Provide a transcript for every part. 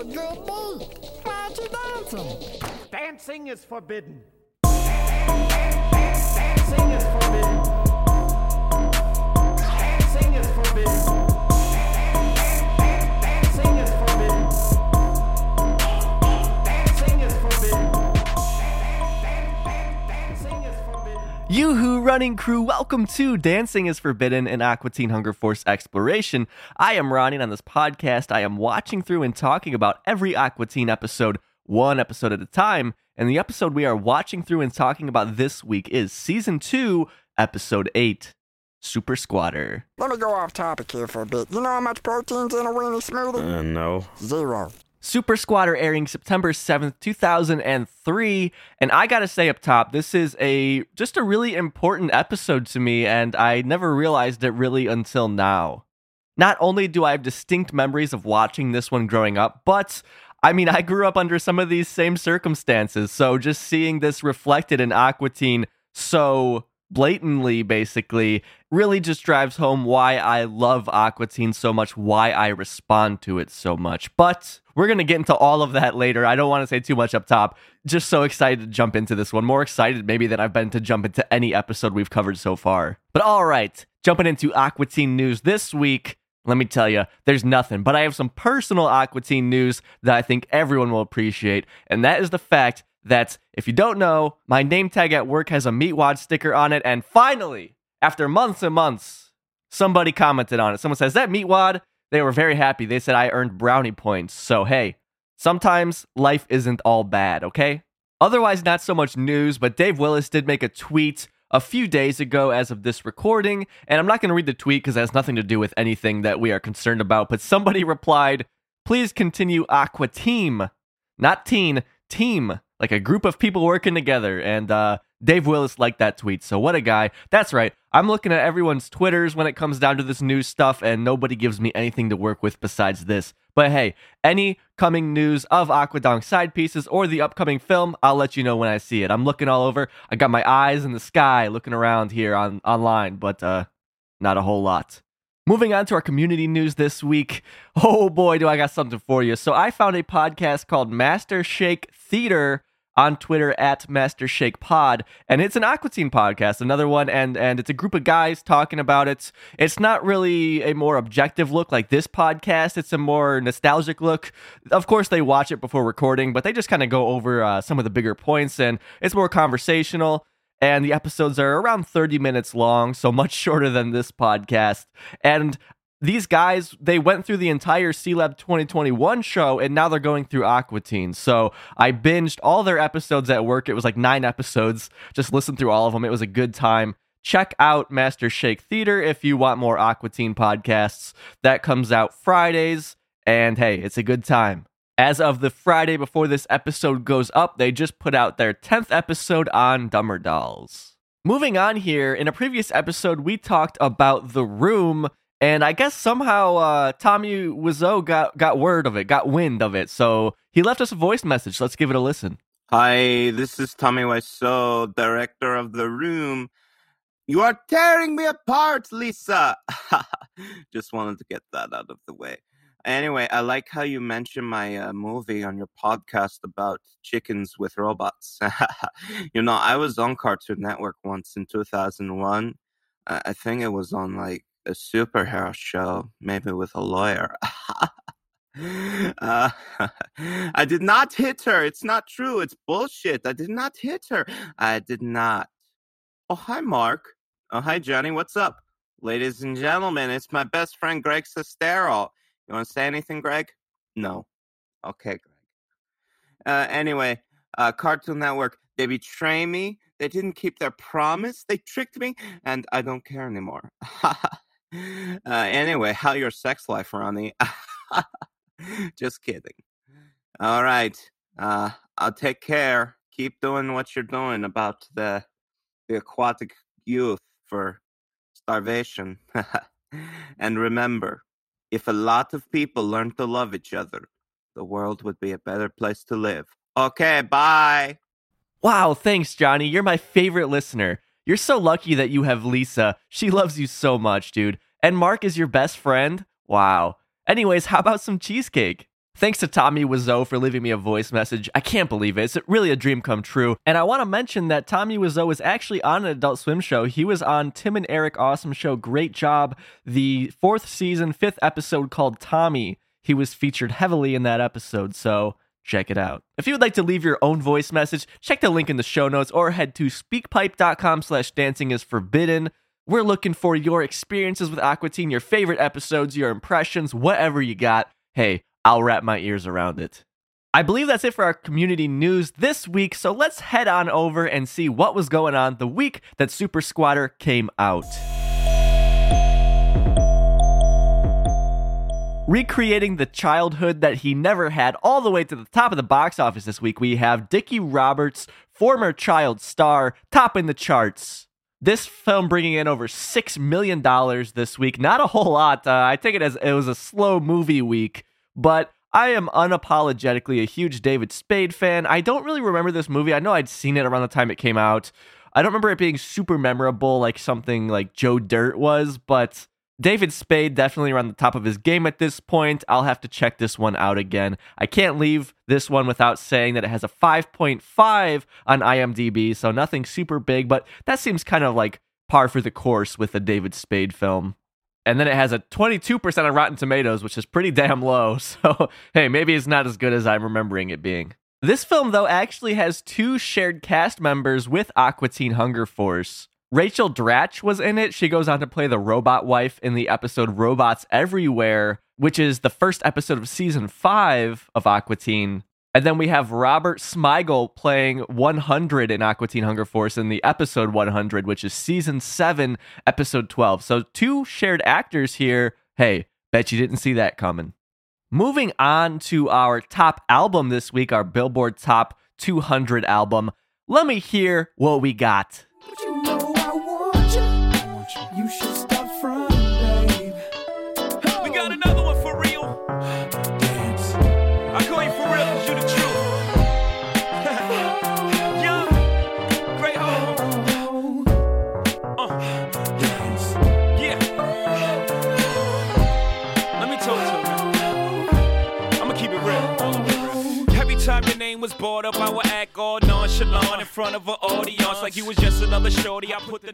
a good beat. Why aren't you dancing? Dancing is forbidden. Dancing is forbidden. Dancing is forbidden. Yoo-hoo, running crew, welcome to Dancing is Forbidden, an Aqua Teen Hunger Force exploration. I am Ronnie, and on this podcast, I am watching through and talking about every Aqua Teen episode, one episode at a time. And the episode we are watching through and talking about this week is Season 2, Episode 8, Super Squatter. Let me go off topic here for a bit. You know how much protein's in a weenie smoothie? Uh, no. Zero. Super Squatter airing September 7th, 2003. And I gotta say up top, this is a just a really important episode to me, and I never realized it really until now. Not only do I have distinct memories of watching this one growing up, but I mean, I grew up under some of these same circumstances. So just seeing this reflected in Aqua Teen so blatantly, basically, really just drives home why I love Aqua Teen so much, why I respond to it so much. But we're going to get into all of that later. I don't want to say too much up top. Just so excited to jump into this one. More excited, maybe, than I've been to jump into any episode we've covered so far. But all right, jumping into Aqua Teen news this week. Let me tell you, there's nothing, but I have some personal Aqua Teen news that I think everyone will appreciate, and that is the fact that if you don't know, my name tag at work has a Meatwad sticker on it, and finally, after months and months, somebody commented on it. Someone says, That Meatwad? They were very happy. They said I earned brownie points. So, hey, sometimes life isn't all bad, okay? Otherwise, not so much news, but Dave Willis did make a tweet a few days ago as of this recording, and I'm not going to read the tweet because it has nothing to do with anything that we are concerned about, but somebody replied, Please continue Aqua Team, not teen, team, like a group of people working together. And uh, Dave Willis liked that tweet. So what a guy. That's right. I'm looking at everyone's Twitters when it comes down to this news stuff, and nobody gives me anything to work with besides this. But hey, any coming news of Aquadong side pieces or the upcoming film, I'll let you know when I see it. I'm looking all over. I got my eyes in the sky looking around here on online, but uh not a whole lot. Moving on to our community news this week. Oh boy, do I got something for you. So I found a podcast called Master Shake Theater on Twitter at Master Shake Pod, and it's an Aqua Teen podcast, another one, and and it's a group of guys talking about it. It's not really a more objective look like this podcast. It's a more nostalgic look. Of course, they watch it before recording, but they just kind of go over uh, some of the bigger points, and it's more conversational. And the episodes are around 30 minutes long, so much shorter than this podcast. And these guys they went through the entire Sealab 2021 show and now they're going through Aqua Teen. So I binged all their episodes at work. It was like nine episodes. Just listened through all of them. It was a good time. Check out Master Shake Theater if you want more Aqua Teen podcasts. That comes out Fridays. And hey, it's a good time. As of the Friday before this episode goes up, they just put out their 10th episode on Dumber Dolls. Moving on here, in a previous episode, we talked about The Room, and I guess somehow uh, Tommy Wiseau got, got word of it, got wind of it. So he left us a voice message. Let's give it a listen. Hi, this is Tommy Wiseau, director of The Room. You are tearing me apart, Lisa. Just wanted to get that out of the way. Anyway, I like how you mentioned my uh, movie on your podcast about chickens with robots. you know, I was on Cartoon Network once in 2001. I I think it was on like a superhero show, maybe with a lawyer. uh, I did not hit her. It's not true. It's bullshit. I did not hit her. I did not. Oh, hi, Mark. Oh, hi, Johnny. What's up? Ladies and gentlemen, it's my best friend, Greg Sestero. You want to say anything, Greg? No. Okay, Greg. Uh, anyway, uh, Cartoon Network, they betray me. They didn't keep their promise. They tricked me, and I don't care anymore. uh, anyway, how your sex life, Ronnie? Just kidding. All right. Uh, I'll take care. Keep doing what you're doing about the the aquatic youth for starvation. and remember, if a lot of people learned to love each other, the world would be a better place to live. Okay, bye. Wow, thanks, Johnny. You're my favorite listener. You're so lucky that you have Lisa. She loves you so much, dude. And Mark is your best friend? Wow. Anyways, how about some cheesecake? Thanks to Tommy Wiseau for leaving me a voice message. I can't believe it. It's really a dream come true. And I want to mention that Tommy Wiseau is actually on an Adult Swim show. He was on Tim and Eric Awesome Show. Great job. The fourth season, fifth episode called Tommy. He was featured heavily in that episode. So check it out. If you would like to leave your own voice message, check the link in the show notes or head to speakpipe.com slash dancing is forbidden. We're looking for your experiences with Aqua Teen, your favorite episodes, your impressions, whatever you got. Hey, I'll wrap my ears around it. I believe that's it for our community news this week, so let's head on over and see what was going on the week that Super Squatter came out. Recreating the childhood that he never had all the way to the top of the box office this week, we have Dickie Roberts, former child star, topping the charts. This film bringing in over $6 million this week. Not a whole lot. Uh, I take it as it was a slow movie week, but I am unapologetically a huge David Spade fan. I don't really remember this movie. I know I'd seen it around the time it came out. I don't remember it being super memorable like something like Joe Dirt was, but David Spade definitely around the top of his game at this point. I'll have to check this one out again. I can't leave this one without saying that it has a 5.5 on IMDb, so nothing super big, but that seems kind of like par for the course with a David Spade film. And then it has a 22% on Rotten Tomatoes, which is pretty damn low. So, hey, maybe it's not as good as I'm remembering it being. This film, though, actually has two shared cast members with Aqua Teen Hunger Force. Rachel Dratch was in it. She goes on to play the robot wife in the episode Robots Everywhere, which is the first episode of season five of Aqua Teen. And then we have Robert Smigel playing 100 in Aqua Teen Hunger Force in the episode 100, which is season 7, episode 12. So two shared actors here. Hey, bet you didn't see that coming. Moving on to our top album this week, our Billboard Top 200 album. Let me hear what we got. You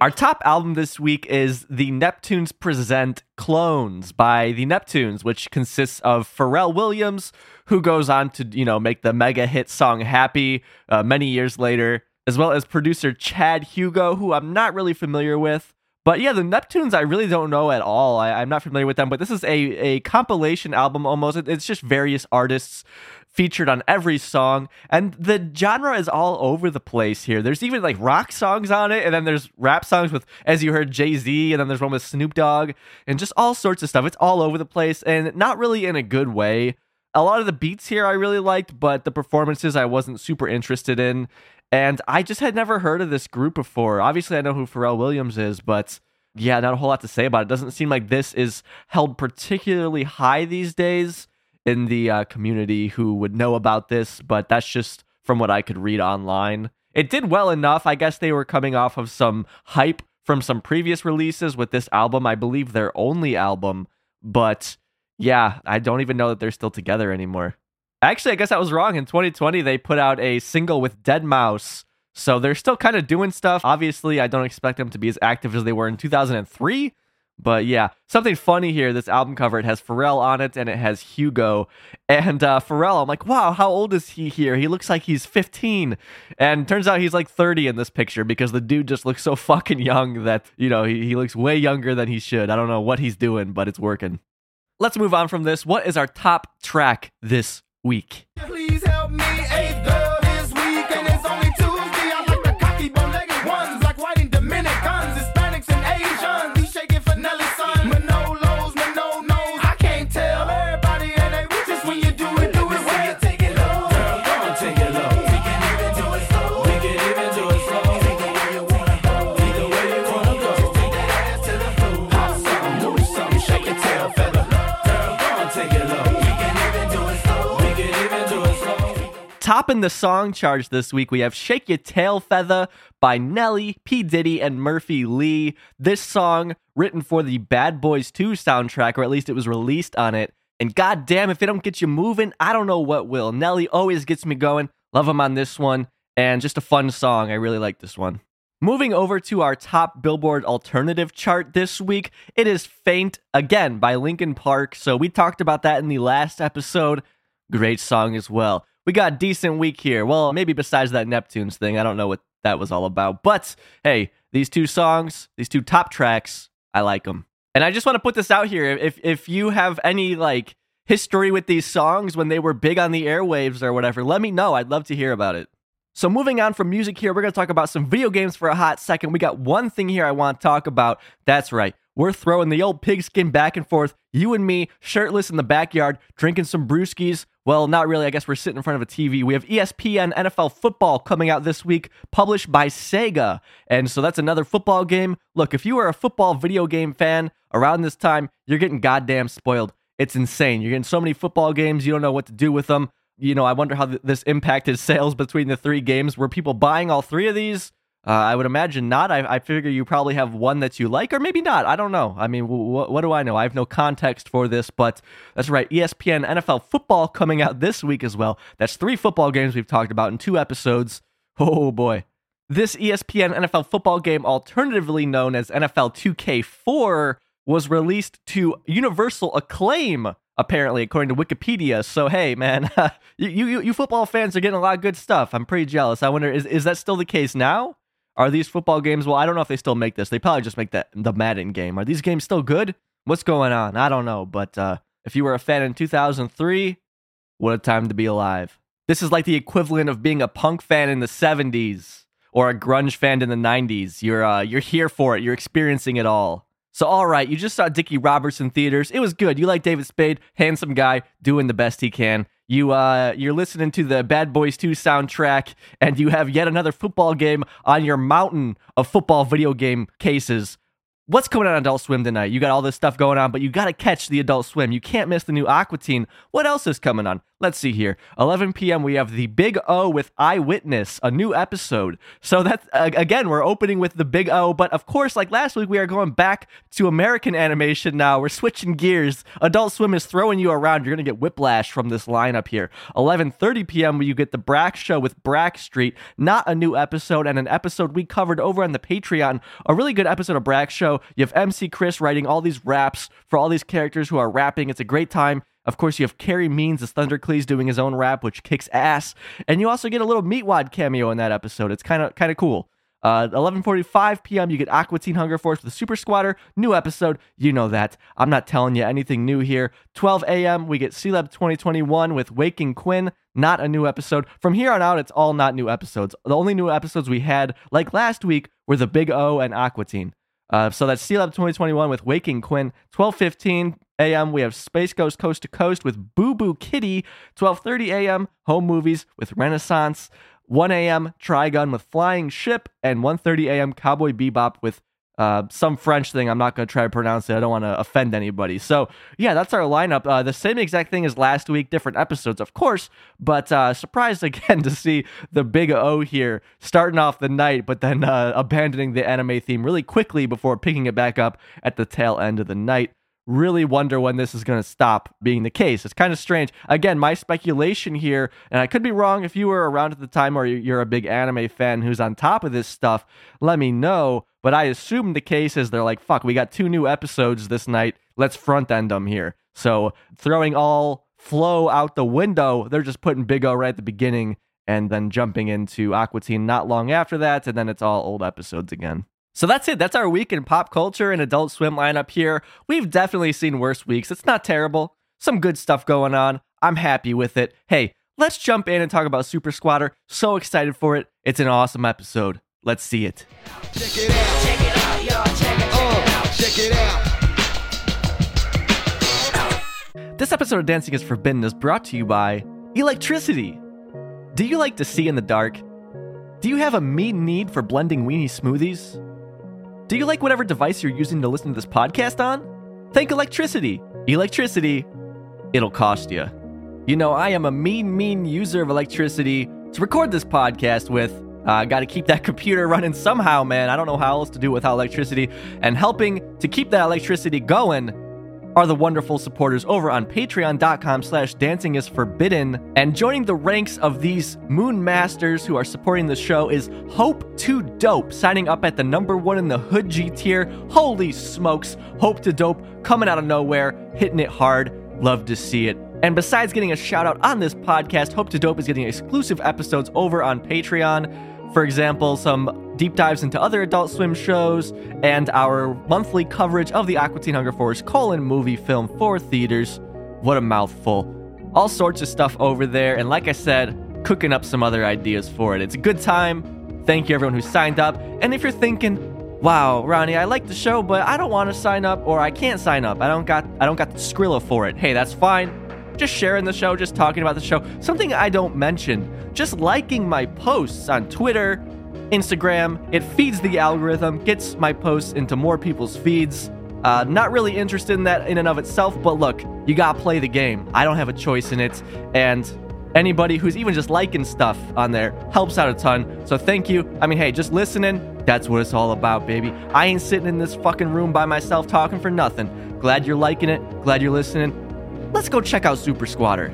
Our top album this week is The Neptunes Present Clones by The Neptunes, which consists of Pharrell Williams, who goes on to, you know, make the mega hit song Happy uh, many years later, as well as producer Chad Hugo, who I'm not really familiar with. But yeah, the Neptunes I really don't know at all. I, I'm not familiar with them, but this is a, a compilation album almost. It's just various artists featured on every song, and the genre is all over the place here. There's even like rock songs on it, and then there's rap songs with, as you heard, Jay Z, and then there's one with Snoop Dogg, and just all sorts of stuff. It's all over the place, and not really in a good way. A lot of the beats here I really liked, but the performances I wasn't super interested in. And I just had never heard of this group before. Obviously, I know who Pharrell Williams is, but yeah, not a whole lot to say about it. Doesn't seem like this is held particularly high these days in the uh, community who would know about this, but that's just from what I could read online. It did well enough. I guess they were coming off of some hype from some previous releases with this album. I believe their only album, but yeah, I don't even know that they're still together anymore. Actually, I guess I was wrong. In 2020, they put out a single with deadmau5. So they're still kind of doing stuff. Obviously, I don't expect them to be as active as they were in 2003. But yeah, something funny here. This album cover, it has Pharrell on it and it has Hugo. And uh, Pharrell, I'm like, wow, how old is he here? He looks like he's 15. And turns out he's like 30 in this picture because the dude just looks so fucking young that, you know, he, he looks way younger than he should. I don't know what he's doing, but it's working. Let's move on from this. What is our top track this week? Please help me, Topping the song charts this week, we have Shake Your Tail Feather by Nelly, P. Diddy, and Murphy Lee. This song, written for the Bad Boys 2 soundtrack, or at least it was released on it, And goddamn, if it don't get you moving, I don't know what will. Nelly always gets me going. Love him on this one. And just a fun song. I really like this one. Moving over to our top Billboard alternative chart this week, it is Faint again by Linkin Park. So we talked about that in the last episode. Great song as well. We got decent week here. Well, maybe besides that Neptunes thing, I don't know what that was all about. But hey, these two songs, these two top tracks, I like them. And I just want to put this out here. If if you have any like history with these songs when they were big on the airwaves or whatever, let me know. I'd love to hear about it. So, moving on from music here, we're going to talk about some video games for a hot second. We got one thing here I want to talk about. That's right. We're throwing the old pigskin back and forth. You and me, shirtless in the backyard, drinking some brewskis. Well, not really. I guess we're sitting in front of a TV. We have ESPN NFL football coming out this week, published by Sega. And so that's another football game. Look, if you are a football video game fan around this time, you're getting goddamn spoiled. It's insane. You're getting so many football games, you don't know what to do with them you know, I wonder how th- this impacted sales between the three games. Were people buying all three of these? Uh, I would imagine not. I, I figure you probably have one that you like, or maybe not. I don't know. I mean, what do I know? I have no context for this, but that's right. ESPN NFL football coming out this week as well. That's three football games we've talked about in two episodes. Oh boy. This ESPN NFL football game, alternatively known as NFL 2K4, was released to universal acclaim apparently according to wikipedia so hey man you, you you football fans are getting a lot of good stuff i'm pretty jealous i wonder is, is that still the case now are these football games? Well i don't know if they still make this. They probably just make that the madden game. Are these games still good? What's going on? I don't know but uh, if you were a fan in 2003 what a time to be alive. This is like the equivalent of being a punk fan in the 70s or a grunge fan in the 90s you're uh, you're here for it. You're experiencing it all. So, all right, you just saw Dickie Robertson theaters. It was good. You like David Spade, handsome guy, doing the best he can. You uh, you're listening to the Bad Boys 2 soundtrack, and you have yet another football game on your mountain of football video game cases. What's coming on Adult Swim tonight? You got all this stuff going on, but you got to catch the Adult Swim. You can't miss the new Aqua Teen. What else is coming on? Let's see here. 11 p.m. We have the Big O with Eyewitness, a new episode. So that's again, we're opening with the Big O, but of course, like last week, we are going back to American animation now. We're switching gears. Adult Swim is throwing you around. You're gonna get whiplash from this lineup here. 11:30 p.m. You get the Brak Show with Brakstreet, not a new episode, and an episode we covered over on the Patreon. A really good episode of Brak Show. You have MC Chris writing all these raps for all these characters who are rapping. It's a great time. Of course, you have Carey Means as Thundercleese doing his own rap, which kicks ass, and you also get a little Meatwad cameo in that episode. It's kind of kind of cool. Uh, 11:45 p.m. You get Aqua Teen Hunger Force with the Super Squatter, new episode. You know that. I'm not telling you anything new here. 12 a.m. We get Sealab 2021 with Waking Quinn. Not a new episode. From here on out, it's all not new episodes. The only new episodes we had, like last week, were the Big O and Aqua Teen. Uh, so that's Sealab 2021 with Waking Quinn. 12:15 a.m. we have Space Ghost Coast to Coast with Boo Boo Kitty. 12:30 a.m. Home Movies with Renaissance. 1 a.m. Trigun with Flying Ship, and 1:30 a.m. Cowboy Bebop with uh, some French thing. I'm not going to try to pronounce it. I don't want to offend anybody. So, yeah, that's our lineup. Uh, the same exact thing as last week, different episodes, of course, but uh, surprised again to see the big O here starting off the night, but then uh, abandoning the anime theme really quickly before picking it back up at the tail end of the night. Really wonder when this is going to stop being the case. It's kind of strange. Again, my speculation here, and I could be wrong if you were around at the time or you're a big anime fan who's on top of this stuff, let me know. But I assume the case is they're like, fuck, we got two new episodes this night. Let's front end them here. So throwing all flow out the window, they're just putting Big O right at the beginning and then jumping into Aqua Teen not long after that. And then it's all old episodes again. So that's it. That's our week in pop culture and Adult Swim lineup here. We've definitely seen worse weeks. It's not terrible. Some good stuff going on. I'm happy with it. Hey, let's jump in and talk about Super Squatter. So excited for it. It's an awesome episode. Let's see it. Check it out. Check it out, y'all. Check it, check it out. This episode of Dancing is Forbidden is brought to you by electricity. Do you like to see in the dark? Do you have a mean need for blending weenie smoothies? Do you like whatever device you're using to listen to this podcast on? Think electricity. Electricity, it'll cost you. You know, I am a mean, mean user of electricity to record this podcast with. I uh, got to keep that computer running somehow, man. I don't know how else to do it without electricity. And helping to keep that electricity going are the wonderful supporters over on patreon.com slash dancing is forbidden. And joining the ranks of these moon masters who are supporting the show is Hope to Dope, signing up at the number one in the Hood G tier. Holy smokes, Hope to Dope coming out of nowhere, hitting it hard. Love to see it. And besides getting a shout out on this podcast, Hope to Dope is getting exclusive episodes over on Patreon. For example, some deep dives into other Adult Swim shows, and our monthly coverage of the Aqua Teen Hunger Force colon movie film for theaters. What a mouthful. All sorts of stuff over there, and like I said, cooking up some other ideas for it. It's a good time. Thank you everyone who signed up. And if you're thinking, wow, Ronnie, I like the show, but I don't want to sign up or I can't sign up. I don't got I don't got the Skrilla for it. Hey, that's fine. Just sharing the show, just talking about the show. Something I don't mention, just liking my posts on Twitter, Instagram. It feeds the algorithm, gets my posts into more people's feeds. Uh, not really interested in that in and of itself, but look, you gotta play the game. I don't have a choice in it, and anybody who's even just liking stuff on there helps out a ton. So thank you. I mean, hey, just listening, that's what it's all about, baby. I ain't sitting in this fucking room by myself talking for nothing. Glad you're liking it, glad you're listening. Let's go check out Super Squatter.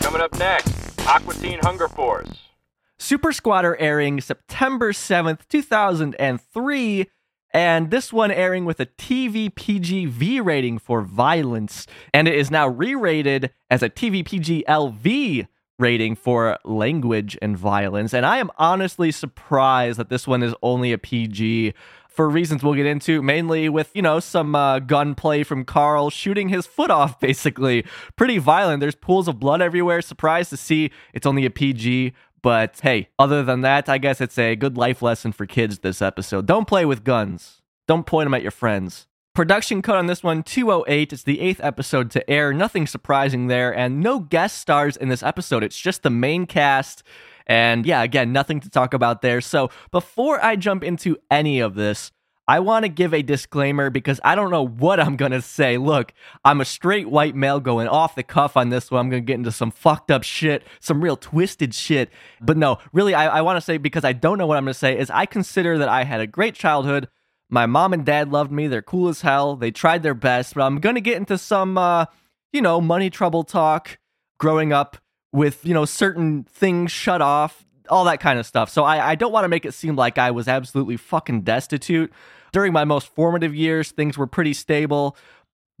Coming up next, Aqua Teen Hunger Force. Super Squatter airing September 7th, 2003. And this one airing with a TV PG V rating for violence. And it is now re rated as a TV PG LV rating for language and violence. And I am honestly surprised that this one is only a PG for reasons we'll get into, mainly with, you know, some uh, gunplay from Carl shooting his foot off, basically. Pretty violent. There's pools of blood everywhere. Surprised to see it's only a PG. But hey, other than that, I guess it's a good life lesson for kids this episode. Don't play with guns, don't point them at your friends. Production code on this one 208. It's the eighth episode to air. Nothing surprising there, and no guest stars in this episode. It's just the main cast. And yeah, again, nothing to talk about there. So before I jump into any of this, I want to give a disclaimer because I don't know what I'm going to say. Look, I'm a straight white male going off the cuff on this one. I'm going to get into some fucked up shit, some real twisted shit. But no, really, I, I want to say because I don't know what I'm going to say is I consider that I had a great childhood. My mom and dad loved me. They're cool as hell. They tried their best, but I'm going to get into some, uh, you know, money trouble talk growing up with, you know, certain things shut off, all that kind of stuff. So I, I don't want to make it seem like I was absolutely fucking destitute. During my most formative years, things were pretty stable.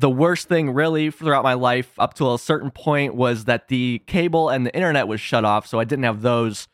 The worst thing, really, throughout my life up to a certain point was that the cable and the internet was shut off, so I didn't have those.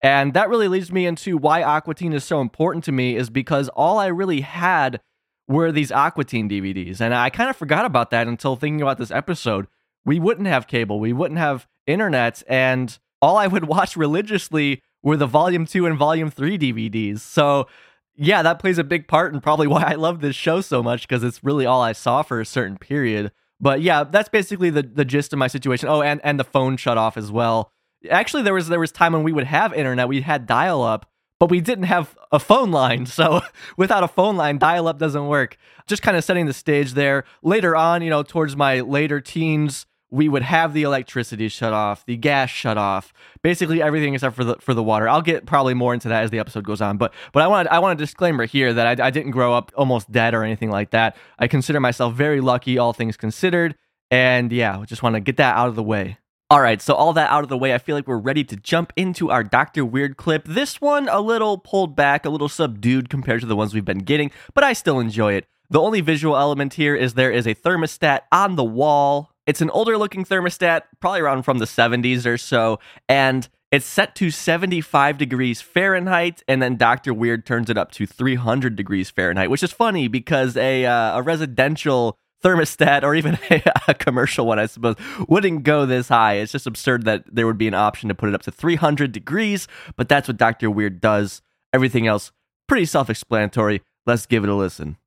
And that really leads me into why Aqua Teen is so important to me, is because all I really had were these Aqua Teen DVDs. And I kind of forgot about that until thinking about this episode. We wouldn't have cable, we wouldn't have internet, and all I would watch religiously were the volume 2 and volume 3 DVDs. So, yeah, that plays a big part and probably why I love this show so much because it's really all I saw for a certain period. But yeah, that's basically the the gist of my situation. Oh, and and the phone shut off as well. Actually, there was there was time when we would have internet, we had dial up, but we didn't have a phone line. So without a phone line, dial up doesn't work. Just kind of setting the stage there. Later on, you know, towards my later teens, we would have the electricity shut off, the gas shut off, basically everything except for the for the water. I'll get probably more into that as the episode goes on, but but I want I want a disclaimer here that I, I didn't grow up almost dead or anything like that. I consider myself very lucky, all things considered, and yeah, just want to get that out of the way. All right, so all that out of the way, I feel like we're ready to jump into our Dr. Weird clip. This one a little pulled back, a little subdued compared to the ones we've been getting, but I still enjoy it. The only visual element here is there is a thermostat on the wall. It's an older looking thermostat, probably around from the 70s or so, and it's set to 75 degrees Fahrenheit, and then Dr. Weird turns it up to 300 degrees Fahrenheit, which is funny because a, uh, a residential thermostat or even a, a commercial one, I suppose, wouldn't go this high. It's just absurd that there would be an option to put it up to 300 degrees, but that's what Dr. Weird does. Everything else, pretty self explanatory. Let's give it a listen.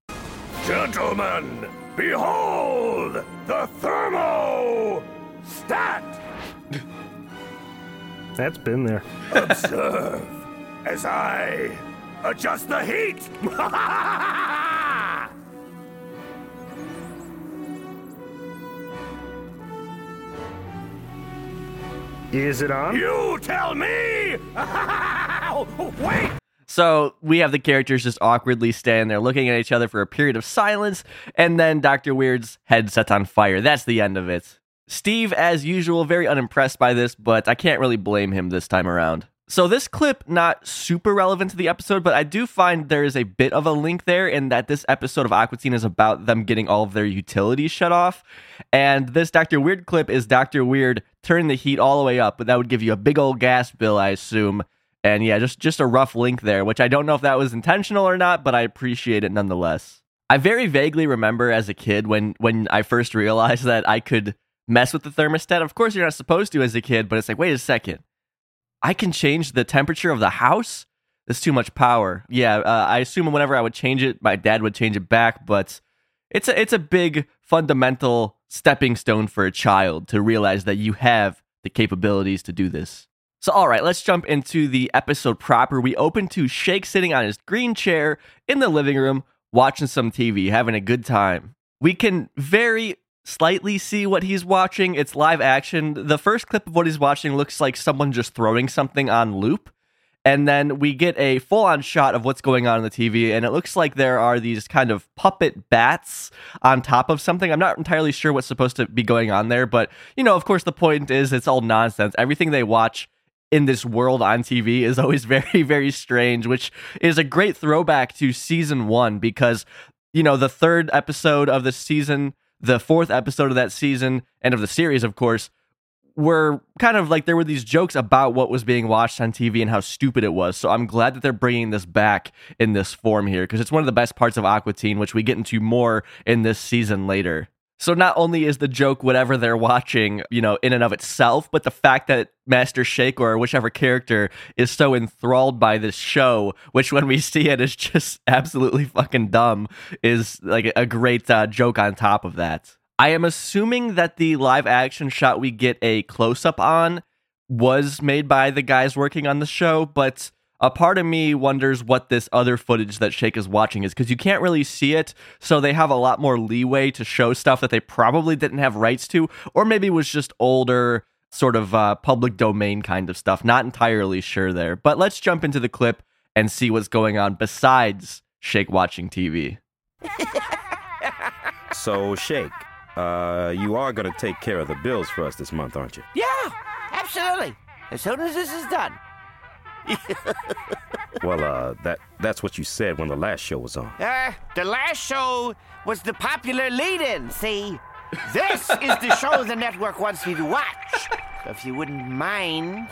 Gentlemen, behold the thermo stat. That's been there. Observe as I adjust the heat. Is it on? you tell me. Wait. So we have the characters just awkwardly standing there looking at each other for a period of silence, and then Dr. Weird's head sets on fire. That's the end of it. Steve, as usual, very unimpressed by this, but I can't really blame him this time around. So this clip not super relevant to the episode, but I do find there is a bit of a link there in that this episode of Aqua Teen is about them getting all of their utilities shut off. And this Dr. Weird clip is Dr. Weird turning the heat all the way up, but that would give you a big old gas bill, I assume. And yeah, just just a rough link there, which I don't know if that was intentional or not, but I appreciate it nonetheless. I very vaguely remember as a kid when when I first realized that I could mess with the thermostat. Of course, you're not supposed to as a kid, but it's like, wait a second. I can change the temperature of the house? That's too much power. Yeah, uh, I assume whenever I would change it, my dad would change it back, but it's a it's a big fundamental stepping stone for a child to realize that you have the capabilities to do this. So, all right, let's jump into the episode proper. We open to Shake sitting on his green chair in the living room, watching some TV, having a good time. We can very slightly see what he's watching. It's live action. The first clip of what he's watching looks like someone just throwing something on loop. And then we get a full on shot of what's going on in the TV, and it looks like there are these kind of puppet bats on top of something. I'm not entirely sure what's supposed to be going on there, but you know, of course, the point is it's all nonsense. Everything they watch in this world on TV is always very, very strange, which is a great throwback to season one because, you know, the third episode of the season, the fourth episode of that season, and of the series, of course, were kind of like there were these jokes about what was being watched on TV and how stupid it was. So I'm glad that they're bringing this back in this form here because it's one of the best parts of Aqua Teen, which we get into more in this season later. So not only is the joke whatever they're watching, you know, in and of itself, but the fact that Master Shake or whichever character is so enthralled by this show, which when we see it is just absolutely fucking dumb, is like a great uh, joke on top of that. I am assuming that the live action shot we get a close up on was made by the guys working on the show, but a part of me wonders what this other footage that Shake is watching is because you can't really see it. So they have a lot more leeway to show stuff that they probably didn't have rights to, or maybe was just older, sort of uh, public domain kind of stuff. Not entirely sure there. But let's jump into the clip and see what's going on besides Shake watching TV. So, Shake, uh, you are gonna take care of the bills for us this month, aren't you? Yeah, absolutely. As soon as this is done. Well, uh, that that's what you said when the last show was on. Uh, the last show was the popular lead-in, see? This is the show the network wants you to watch. So if you wouldn't mind.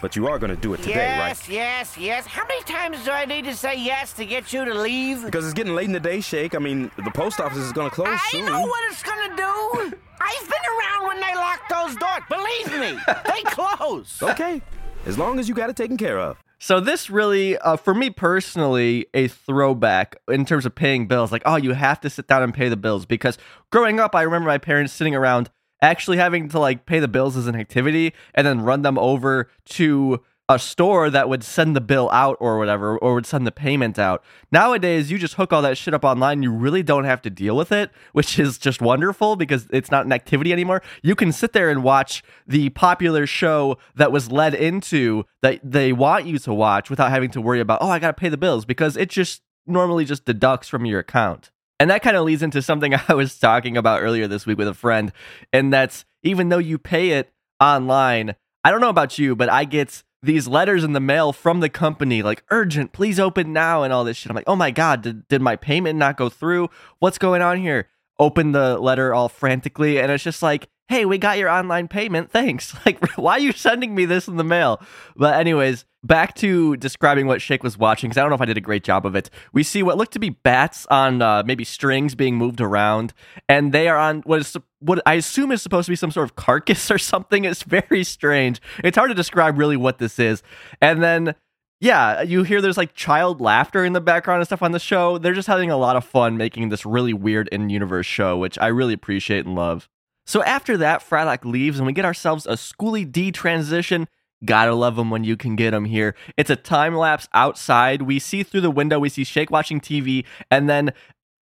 But you are gonna do it today, yes, right? yes, yes. Yes. How many times do I need to say yes to get you to leave? Because it's getting late in the day, Shake. I mean, the post office is gonna close soon. I soon. know what it's gonna do. I've been around when they lock those doors. Believe me, they close. Okay, as long as you got it taken care of. So this really, uh, for me personally, a throwback in terms of paying bills. Like, oh, you have to sit down and pay the bills because growing up, I remember my parents sitting around actually having to like pay the bills as an activity and then run them over to a store that would send the bill out or whatever, or would send the payment out. Nowadays, you just hook all that shit up online. You really don't have to deal with it, which is just wonderful because it's not an activity anymore. You can sit there and watch the popular show that was led into that they want you to watch without having to worry about, oh, I got to pay the bills because it just normally just deducts from your account. And that kind of leads into something I was talking about earlier this week with a friend, and that's even though you pay it online, I don't know about you, but I get these letters in the mail from the company like urgent, please open now and all this shit. I'm like, "Oh my god, did, did my payment not go through? What's going on here?" Open the letter all frantically and it's just like, "Hey, we got your online payment. Thanks." Like, why are you sending me this in the mail? But anyways, back to describing what Shake was watching because I don't know if I did a great job of it. We see what looked to be bats on uh, maybe strings being moved around, and they are on what is what I assume is supposed to be some sort of carcass or something. It's very strange. It's hard to describe really what this is. And then yeah, you hear there's like child laughter in the background and stuff on the show. They're just having a lot of fun making this really weird in-universe show, which I really appreciate and love. So after that, Frylock leaves and we get ourselves a Schoolly D transition. Gotta love them when you can get them here. It's a time lapse outside. We see through the window, we see Shake watching TV, and then,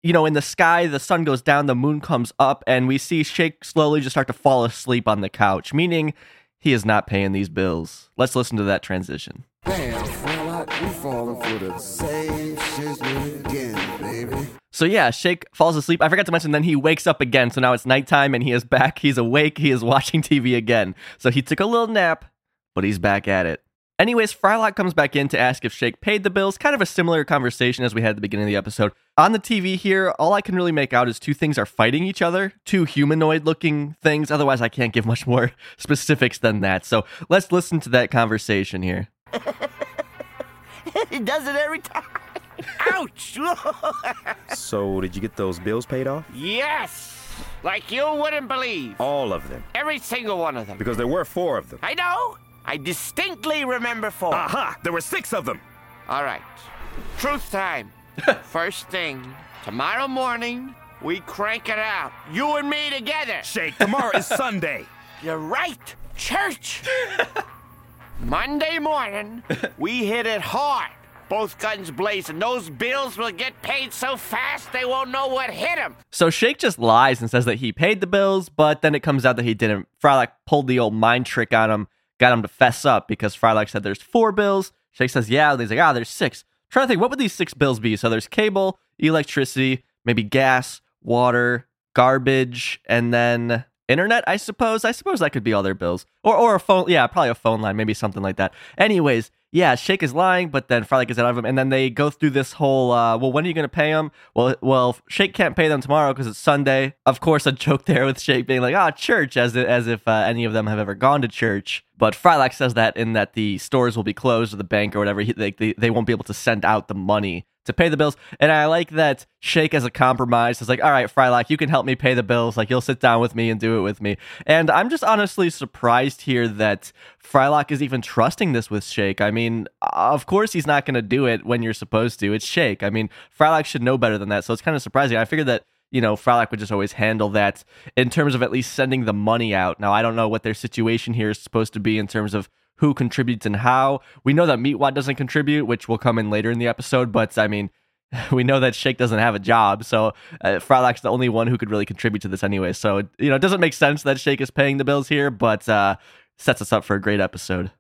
you know, in the sky, the sun goes down, the moon comes up, and we see Shake slowly just start to fall asleep on the couch, meaning he is not paying these bills. Let's listen to that transition. Damn, Frylock, We falling for the same shit again, baby. So yeah, Shake falls asleep. I forgot to mention then he wakes up again. So now it's nighttime and he is back. He's awake. He is watching TV again. So he took a little nap, but he's back at it. Anyways, Frylock comes back in to ask if Shake paid the bills. Kind of a similar conversation as we had at the beginning of the episode. On the TV here, all I can really make out is two things are fighting each other, two humanoid looking things. Otherwise, I can't give much more specifics than that. So let's listen to that conversation here. he does it every time. Ouch! So, did you get those bills paid off? yes! Like you wouldn't believe. All of them. Every single one of them. Because there were four of them. I know. I distinctly remember four. Aha! There were six of them. All right. Truth time. First thing, tomorrow morning, we crank it out. You and me together. Shake, tomorrow is Sunday. You're right. Church. Monday morning, we hit it hard. Both guns blazing. Those bills will get paid so fast they won't know what hit them. So Shake just lies and says that he paid the bills, but then it comes out that he didn't. Frylock pulled the old mind trick on him, got him to fess up because Frylock said there's four bills. Shake says, yeah. And he's like, ah, there's six. trying to think, what would these six bills be? So there's cable, electricity, maybe gas, water, garbage, and then internet, I suppose. I suppose that could be all their bills. Or or a phone, yeah, probably a phone line, maybe something like that. Anyways, yeah, Shake is lying, but then Frylock gets out of him, and then they go through this whole, uh, well, when are you going to pay them? Well, well, Shake can't pay them tomorrow because it's Sunday. Of course, a joke there with Shake being like, ah, church, as if, as if uh, any of them have ever gone to church. But Frylock says that in that the stores will be closed or the bank or whatever, he, they, they, they won't be able to send out the money to pay the bills. And I like that Shake as a compromise is like, all right, Frylock, you can help me pay the bills. Like you'll sit down with me and do it with me. And I'm just honestly surprised here that Frylock is even trusting this with Shake. I mean, of course he's not going to do it when you're supposed to. It's Shake. I mean, Frylock should know better than that. So it's kind of surprising. I figured that you know, Frylock would just always handle that in terms of at least sending the money out. Now, I don't know what their situation here is supposed to be in terms of who contributes and how. We know that Meatwad doesn't contribute, which will come in later in the episode, but I mean, we know that Shake doesn't have a job, so uh, Frylock's the only one who could really contribute to this anyway. So, you know, it doesn't make sense that Shake is paying the bills here, but uh, sets us up for a great episode.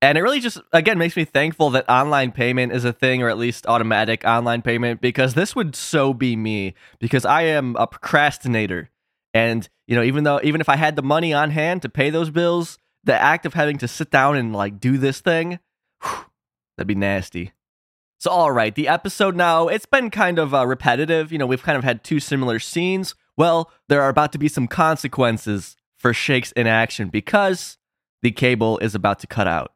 And it really just, again, makes me thankful that online payment is a thing, or at least automatic online payment, because this would so be me, because I am a procrastinator. And, you know, even though, even if I had the money on hand to pay those bills, the act of having to sit down and like do this thing, whew, that'd be nasty. So, all right, the episode now, it's been kind of uh, repetitive. You know, we've kind of had two similar scenes. Well, there are about to be some consequences for Shake's inaction because the cable is about to cut out.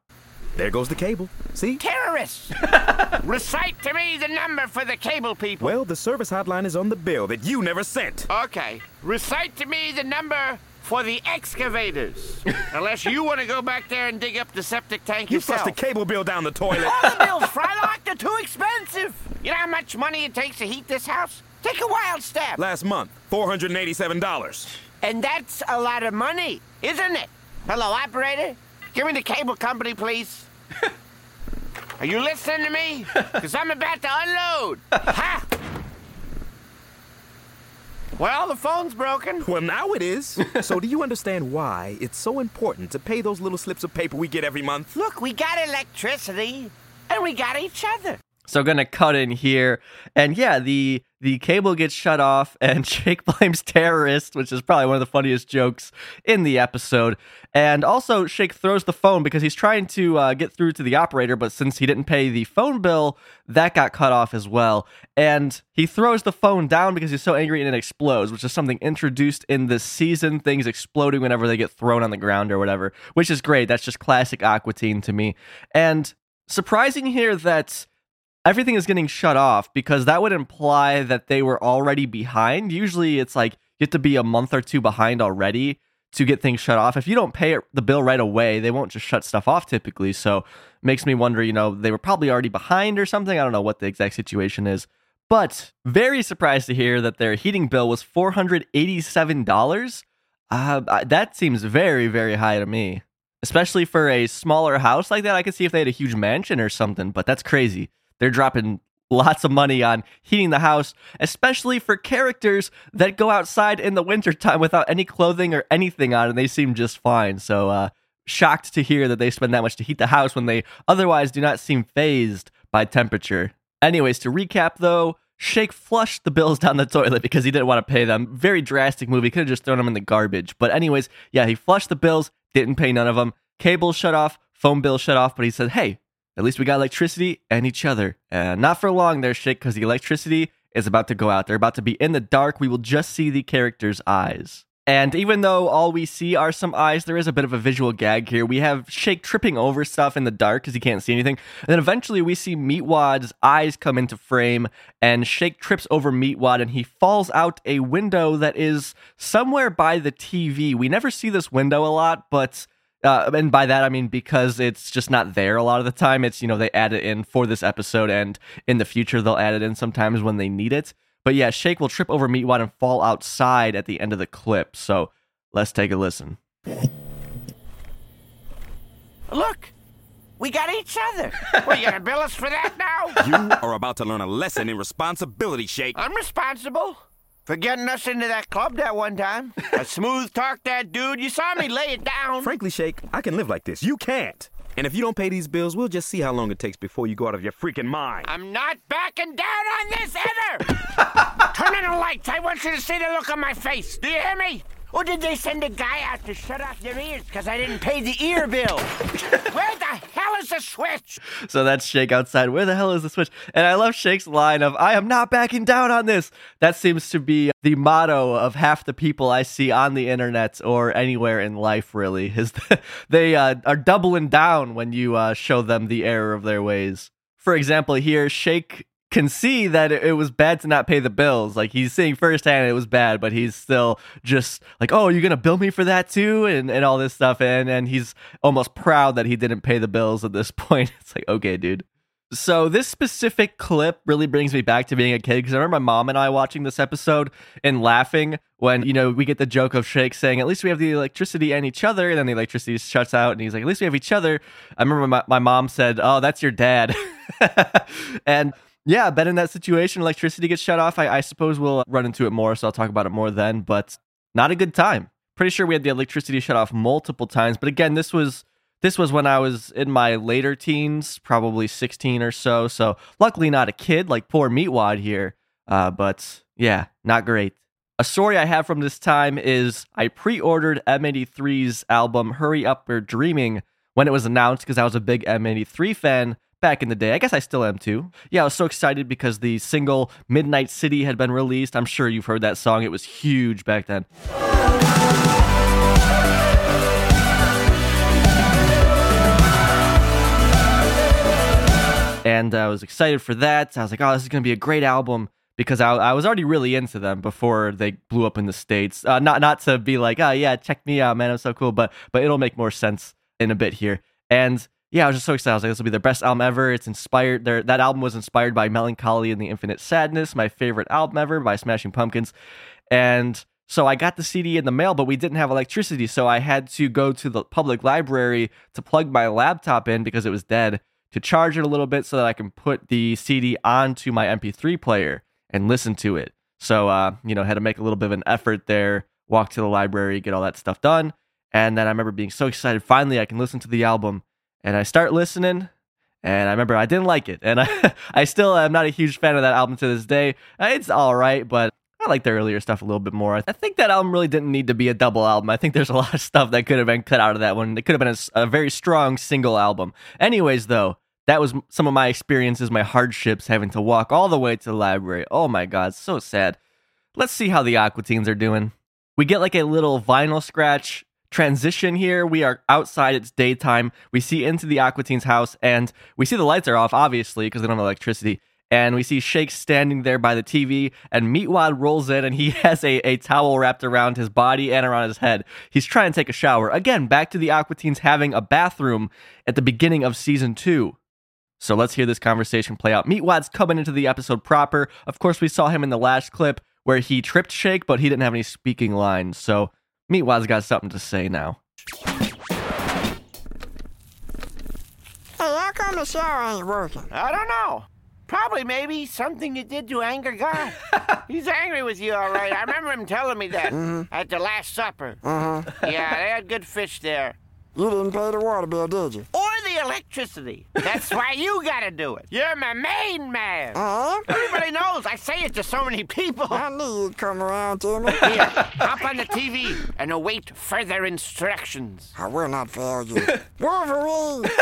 There goes the cable. See? Terrorists! Recite to me the number for the cable people. Well, the service hotline is on the bill that you never sent. Okay. Recite to me the number for the excavators. Unless you want to go back there and dig up the septic tank You yourself. flushed the cable bill down the toilet. All the bills, Frylock, they're too expensive. You know how much money it takes to heat this house? Take a wild stab. Last month, $487. And that's a lot of money, isn't it? Hello, operator. Give me the cable company, please. Are you listening to me? Because I'm about to unload. ha! Well, the phone's broken. Well, now it is. so, do you understand why it's so important to pay those little slips of paper we get every month? Look, we got electricity, and we got each other. So gonna cut in here, and yeah, the the cable gets shut off, and Shake blames terrorists, which is probably one of the funniest jokes in the episode. And also, Shake throws the phone because he's trying to uh, get through to the operator, but since he didn't pay the phone bill, that got cut off as well. And he throws the phone down because he's so angry and it explodes, which is something introduced in this season. Things exploding whenever they get thrown on the ground or whatever, which is great. That's just classic Aqua Teen to me. And surprising here that everything is getting shut off because that would imply that they were already behind. Usually it's like you have to be a month or two behind already to get things shut off. If you don't pay the bill right away, they won't just shut stuff off typically. So makes me wonder, you know, they were probably already behind or something. I don't know what the exact situation is. But very surprised to hear that their heating bill was $487. Uh, that seems very, very high to me. Especially for a smaller house like that. I could see if they had a huge mansion or something, but that's crazy. They're dropping lots of money on heating the house, especially for characters that go outside in the wintertime without any clothing or anything on, and they seem just fine. So, uh, shocked to hear that they spend that much to heat the house when they otherwise do not seem phased by temperature. Anyways, to recap though, Shake flushed the bills down the toilet because he didn't want to pay them. Very drastic move. He could have just thrown them in the garbage. But anyways, yeah, he flushed the bills, didn't pay none of them. Cable shut off, phone bill shut off, but he said, "Hey, at least we got electricity and each other." And not for long there, Shake, because the electricity is about to go out. They're about to be in the dark. We will just see the character's eyes. And even though all we see are some eyes, there is a bit of a visual gag here. We have Shake tripping over stuff in the dark because he can't see anything. And then eventually we see Meatwad's eyes come into frame, and Shake trips over Meatwad and he falls out a window that is somewhere by the TV. We never see this window a lot, but. Uh, and by that I mean because it's just not there a lot of the time. It's you know they add it in for this episode, and in the future they'll add it in sometimes when they need it. But yeah, Shake will trip over Meatwad and fall outside at the end of the clip. So let's take a listen. Look, we got each other. What, you gonna bill us for that now? You are about to learn a lesson in responsibility, Shake. I'm responsible for getting us into that club that one time. A smooth talk that dude. You saw me lay it down. Frankly, Shake, I can live like this. You can't. And if you don't pay these bills, we'll just see how long it takes before you go out of your freaking mind. I'm not backing down on this either. Turn on the lights. I want you to see the look on my face. Do you hear me? Or did they send a guy out to shut off their ears because I didn't pay the ear bill? Where the hell is the switch? So that's Shake outside. Where the hell is the switch? And I love Shake's line of "I am not backing down on this." That seems to be the motto of half the people I see on the internet or anywhere in life. Really, is they uh, are doubling down when you uh, show them the error of their ways. For example, here Shake can see that it was bad to not pay the bills. Like he's seeing firsthand it was bad, but he's still just like, "Oh, you're gonna bill me for that too," and and all this stuff, and and he's almost proud that he didn't pay the bills at this point. It's like, okay, dude. So this specific clip really brings me back to being a kid because I remember my mom and I watching this episode and laughing when you know we get the joke of Shake saying, "At least we have the electricity and each other," and then the electricity shuts out, and he's like, "At least we have each other." I remember my, my mom said, "Oh, that's your dad," and yeah, but in that situation. Electricity gets shut off. I, I suppose we'll run into it more, so I'll talk about it more then. But not a good time. Pretty sure we had the electricity shut off multiple times. But again, this was this was when I was in my later teens, probably 16 or so. So luckily not a kid like poor Meatwad here. Uh, but yeah, not great. A story I have from this time is I pre-ordered M83's album Hurry Up We're Dreaming when it was announced because I was a big M83 fan back in the day. I guess I still am too. Yeah, I was so excited because the single Midnight City had been released. I'm sure you've heard that song. It was huge back then. And I was excited for that. I was like, oh, this is going to be a great album because I, I was already really into them before they blew up in the states. Uh, not not to be like, oh yeah, check me out, man, I'm so cool, but but it'll make more sense in a bit here. And yeah, I was just so excited. I was like, this will be their best album ever. It's inspired. Their that album was inspired by Mellon Collie and the Infinite Sadness, my favorite album ever by Smashing Pumpkins. And so I got the CD in the mail, but we didn't have electricity, so I had to go to the public library to plug my laptop in because it was dead to charge it a little bit so that I can put the CD onto my MP3 player and listen to it. So, uh, you know, had to make a little bit of an effort there, walk to the library, get all that stuff done. And then I remember being so excited. Finally, I can listen to the album. And I start listening. And I remember I didn't like it. And I, I still am not a huge fan of that album to this day. Uh, It's all right, but I like the earlier stuff a little bit more. I think that album really didn't need to be a double album. I think there's a lot of stuff that could have been cut out of that one. It could have been a very strong single album. Anyways, though, that was some of my experiences, my hardships having to walk all the way to the library. Oh my God, so sad. Let's see how the Aqua Teens are doing. We get like a little vinyl scratch transition here. We are outside, it's daytime. We see into the Aqua Teens house, and we see the lights are off, obviously, because they don't have electricity and we see Shake standing there by the TV, and Meatwad rolls in, and he has a, a towel wrapped around his body and around his head. He's trying to take a shower. Again, back to the Aqua Teens having a bathroom at the beginning of season two. So let's hear this conversation play out. Meatwad's coming into the episode proper. Of course, we saw him in the last clip where he tripped Shake, but he didn't have any speaking lines. So Meatwad's got something to say now. Hey, how come the shower ain't working? I don't know. Probably maybe something you did to anger God. He's angry with you, all right. I remember him telling me that at the Last Supper. Uh-huh. Yeah, they had good fish there. You didn't pay the water bill, did you? Or the electricity. That's why you gotta do it. You're my main man. Uh? Everybody knows. I say it to so many people. I knew you'd come around, Jimmy. Here, hop on the TV and await further instructions. I will not fail you. Wolverine!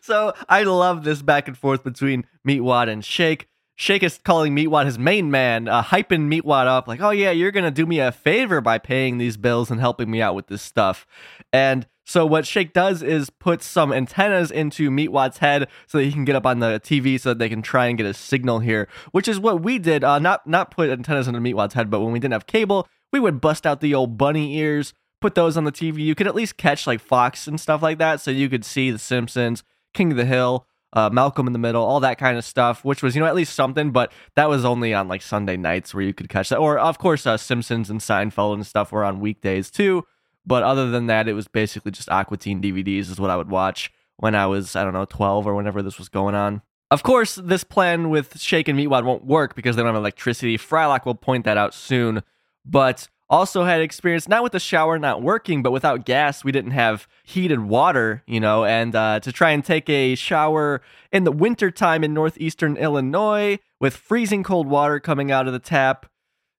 So I love this back and forth between Meatwad and Shake. Shake is calling Meatwad his main man, uh, hyping Meatwad up, like, oh yeah, you're gonna do me a favor by paying these bills and helping me out with this stuff. And so what Shake does is put some antennas into Meatwad's head so that he can get up on the TV so that they can try and get a signal here, which is what we did. Uh, not not put antennas into Meatwad's head, but when we didn't have cable, we would bust out the old bunny ears, put those on the TV. You could at least catch like Fox and stuff like that, so you could see The Simpsons, King of the Hill, uh, Malcolm in the Middle, all that kind of stuff, which was, you know, at least something, but that was only on like Sunday nights where you could catch that. Or, of course, uh, Simpsons and Seinfeld and stuff were on weekdays too. But other than that, it was basically just Aqua Teen DVDs, is what I would watch when I was, I don't know, 12 or whenever this was going on. Of course, this plan with Shake and Meatwad won't work because they don't have electricity. Frylock will point that out soon. But also had experience not with the shower not working, but without gas, we didn't have heated water, you know, and uh, to try and take a shower in the wintertime in northeastern Illinois with freezing cold water coming out of the tap,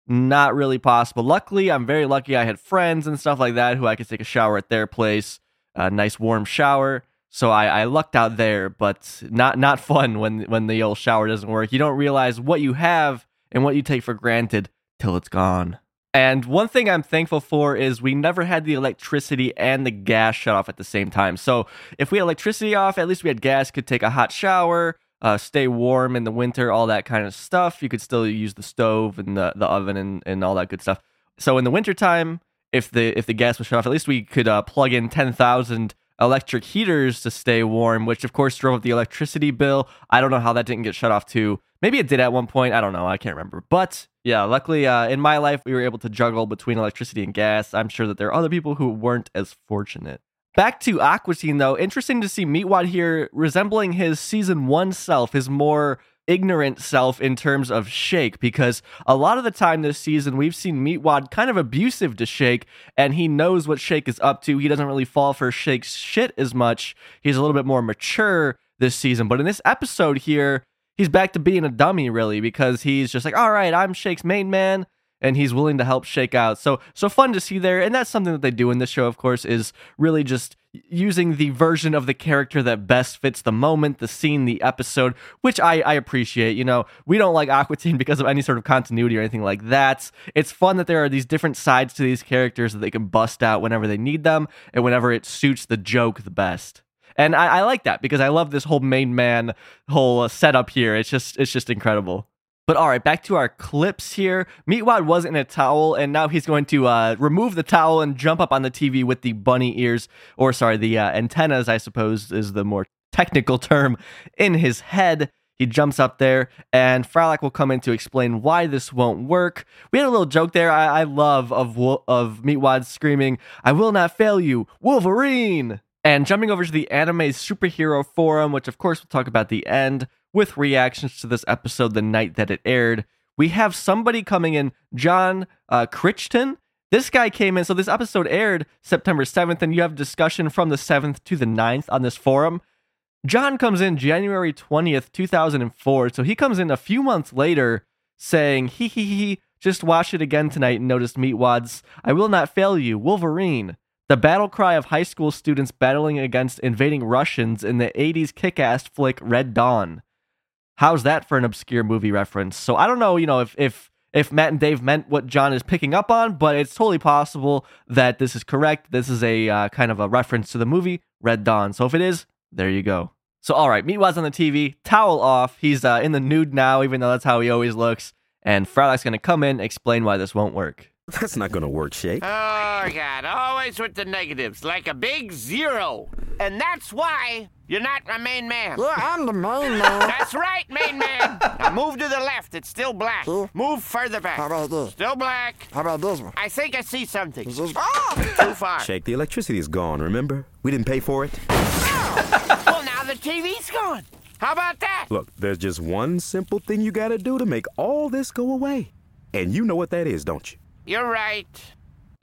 not really possible. Luckily, I'm very lucky I had friends and stuff like that who I could take a shower at their place, a nice warm shower. So I, I lucked out there, but not not fun when when the old shower doesn't work. You don't realize what you have and what you take for granted till it's gone. And one thing I'm thankful for is we never had the electricity and the gas shut off at the same time. So if we had electricity off, at least we had gas, could take a hot shower, uh, stay warm in the winter, all that kind of stuff. You could still use the stove and the, the oven and, and all that good stuff. So in the wintertime, if the if the gas was shut off, at least we could uh, plug in 10,000 electric heaters to stay warm, which of course drove up the electricity bill. I don't know how that didn't get shut off too. Maybe it did at one point. I don't know. I can't remember. But yeah, luckily uh, in my life, we were able to juggle between electricity and gas. I'm sure that there are other people who weren't as fortunate. Back to Aqua Teen, though, interesting to see Meatwad here resembling his season one self, his more ignorant self in terms of Shake, because a lot of the time this season we've seen Meatwad kind of abusive to Shake, and he knows what Shake is up to. He doesn't really fall for Shake's shit as much. He's a little bit more mature this season. But in this episode here, he's back to being a dummy, really, because he's just like, all right, I'm Shake's main man. And he's willing to help Shake out. So so fun to see there. And that's something that they do in this show, of course, is really just using the version of the character that best fits the moment, the scene, the episode, which I, I appreciate. You know, we don't like Aqua Teen because of any sort of continuity or anything like that. It's fun that there are these different sides to these characters that they can bust out whenever they need them and whenever it suits the joke the best. And I, I like that because I love this whole main man whole uh, setup here. It's just it's just incredible. But all right, back to our clips here. Meatwad was in a towel, and now he's going to uh, remove the towel and jump up on the TV with the bunny ears, or sorry, the uh, antennas, I suppose, is the more technical term, in his head. He jumps up there, and Frylock will come in to explain why this won't work. We had a little joke there. I, I love of of Meatwad screaming, "I will not fail you, Wolverine!" And jumping over to the anime superhero forum, which of course we'll talk about the end, with reactions to this episode the night that it aired, we have somebody coming in, John uh, Crichton. This guy came in, so this episode aired September 7th, and you have discussion from the 7th to the 9th on this forum. John comes in January 20th, 2004, so he comes in a few months later saying, hee hee hee, just watch it again tonight and noticed Meatwad's I will not fail you, Wolverine. The battle cry of high school students battling against invading Russians in the 80s kick ass flick Red Dawn. How's that for an obscure movie reference? So I don't know, you know, if if if Matt and Dave meant what John is picking up on, but it's totally possible that this is correct. This is a uh, kind of a reference to the movie Red Dawn. So if it is, there you go. So all right, Meatwad's on the TV, towel off. He's uh, in the nude now, even though that's how he always looks. And Frylock's gonna come in, explain why this won't work. That's not gonna work, Shake. Oh, God, always with the negatives, like a big zero. And that's why you're not my main man. Yeah, I'm the main man. That's right, main man. Now move to the left. It's still black. Here? Move further back. How about this? Still black. How about this one? I think I see something. Is this- Too ah! far. Shake, the electricity is gone, remember? We didn't pay for it. Well, now the TV's gone. How about that? Look, there's just one simple thing you gotta do to make all this go away. And you know what that is, don't you? You're right.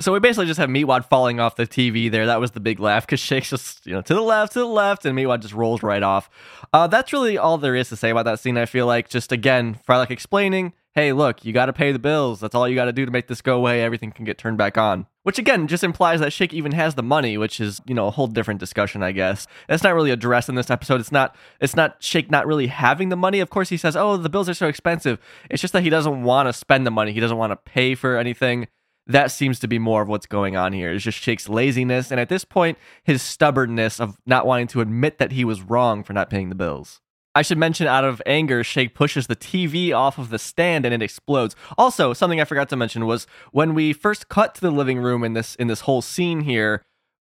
So we basically just have Meatwad falling off the TV there. That was the big laugh because Shake's just, you know, to the left, to the left, and Meatwad just rolls right off. Uh, that's really all there is to say about that scene, I feel like. Just again, Frylock explaining, hey, look, you got to pay the bills. That's all you got to do to make this go away. Everything can get turned back on. Which again just implies that Shake even has the money, which is, you know, a whole different discussion, I guess. That's not really addressed in this episode. It's not it's not Shake not really having the money. Of course he says, "Oh, the bills are so expensive." It's just that he doesn't want to spend the money. He doesn't want to pay for anything that seems to be more of what's going on here. It's just Shake's laziness and at this point his stubbornness of not wanting to admit that he was wrong for not paying the bills. I should mention out of anger, Shake pushes the TV off of the stand and it explodes. Also, something I forgot to mention was when we first cut to the living room in this in this whole scene here,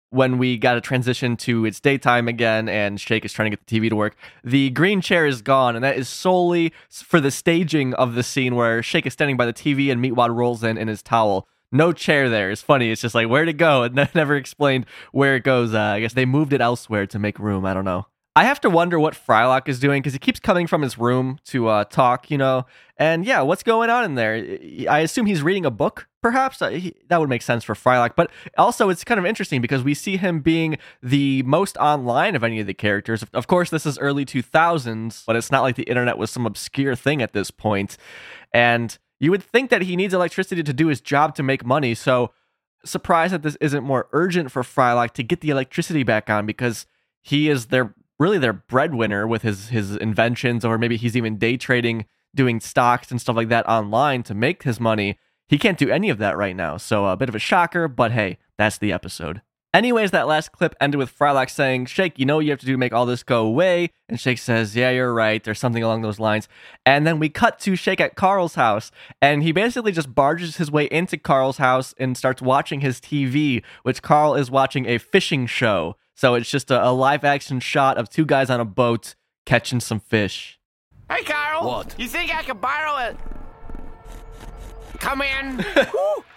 when we got a transition to it's daytime again and Shake is trying to get the TV to work, the green chair is gone, and that is solely for the staging of the scene where Shake is standing by the TV and Meatwad rolls in in his towel no chair there. It's funny. It's just like where to go, and never explained where it goes. Uh, I guess they moved it elsewhere to make room. I don't know. I have to wonder what Frylock is doing because he keeps coming from his room to uh, talk, you know. And yeah, what's going on in there? I assume he's reading a book, perhaps. Uh, he, that would make sense for Frylock. But also, it's kind of interesting because we see him being the most online of any of the characters. Of course, this is early 2000s, but it's not like the internet was some obscure thing at this point. And you would think that he needs electricity to do his job to make money. So, surprised that this isn't more urgent for Frylock to get the electricity back on because he is their really their breadwinner with his his inventions, or maybe he's even day trading, doing stocks and stuff like that online to make his money. He can't do any of that right now. So a bit of a shocker, but hey, that's the episode. Anyways, that last clip ended with Frylock saying, Shake, you know what you have to do to make all this go away? And Shake says, Yeah, you're right. There's something along those lines. And then we cut to Shake at Carl's house, and he basically just barges his way into Carl's house and starts watching his TV, which Carl is watching a fishing show. So it's just a, a live action shot of two guys on a boat catching some fish. Hey, Carl. What? You think I could borrow a. Come in.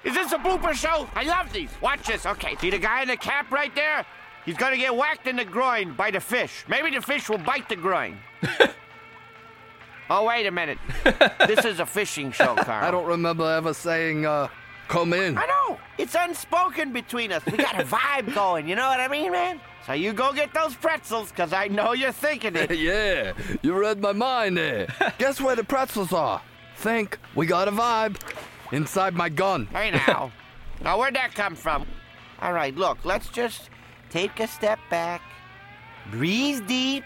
Is this a blooper show? I love these. Watch this. Okay, see the guy in the cap right there? He's gonna get whacked in the groin by the fish. Maybe the fish will bite the groin. oh, wait a minute. this is a fishing show, Carl. I don't remember ever saying, uh, come in. I know. It's unspoken between us. We got a vibe going, you know what I mean, man? So you go get those pretzels, because I know you're thinking it. yeah, you read my mind there. Guess where the pretzels are? Think we got a vibe. Inside my gun. Hey now. now where'd that come from? All right, look, let's just take a step back, breathe deep,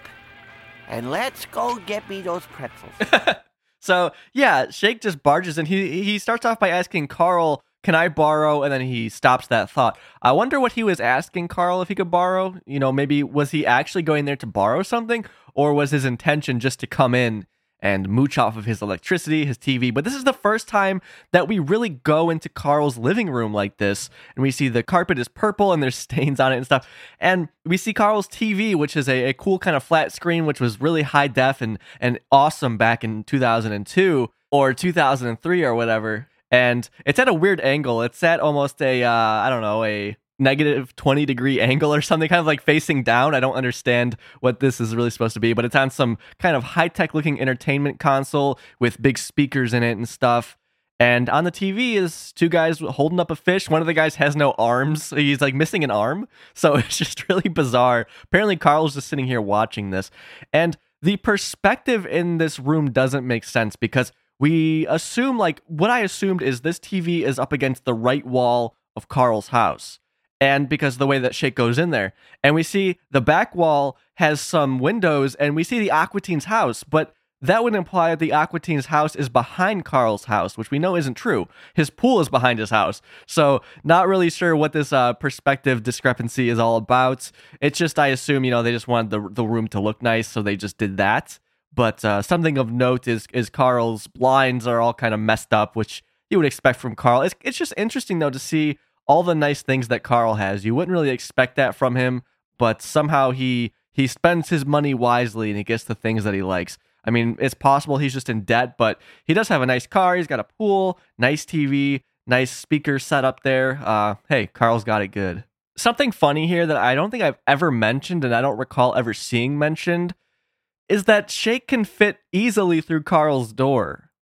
and let's go get me those pretzels. So yeah, Shake just barges in. He he starts off by asking Carl, "Can I borrow?" And then he stops that thought. I wonder what he was asking Carl if he could borrow. You know, maybe was he actually going there to borrow something, or was his intention just to come in and mooch off of his electricity, his TV. But this is the first time that we really go into Carl's living room like this, and we see the carpet is purple and there's stains on it and stuff. And we see Carl's TV, which is a, a cool kind of flat screen, which was really high def and, and awesome back in 2002 or 2003 or whatever. And it's at a weird angle. It's at almost a, uh, I don't know, a negative 20 degree angle or something, kind of like facing down. I don't understand what this is really supposed to be, but it's on some kind of high tech looking entertainment console with big speakers in it and stuff. And on the TV is two guys holding up a fish. One of the guys has no arms. He's like missing an arm. So it's just really bizarre. Apparently, Carl's just sitting here watching this. And the perspective in this room doesn't make sense because we assume, like, what I assumed is this TV is up against the right wall of Carl's house and because of the way that Shake goes in there. And we see the back wall has some windows, and we see the Aqua Teen's house, but that would imply that the Aqua Teen's house is behind Carl's house, which we know isn't true. His pool is behind his house. So, not really sure what this uh, perspective discrepancy is all about. It's just, I assume, you know, they just wanted the, the room to look nice, so they just did that. But uh, something of note is is Carl's blinds are all kind of messed up, which you would expect from Carl. It's, it's just interesting, though, to see all the nice things that Carl has. You wouldn't really expect that from him, but somehow he he spends his money wisely and he gets the things that he likes. I mean, it's possible he's just in debt, but he does have a nice car. He's got a pool, nice TV, nice speaker set up there. Uh, hey, Carl's got it good. Something funny here that I don't think I've ever mentioned and I don't recall ever seeing mentioned is that Shake can fit easily through Carl's door,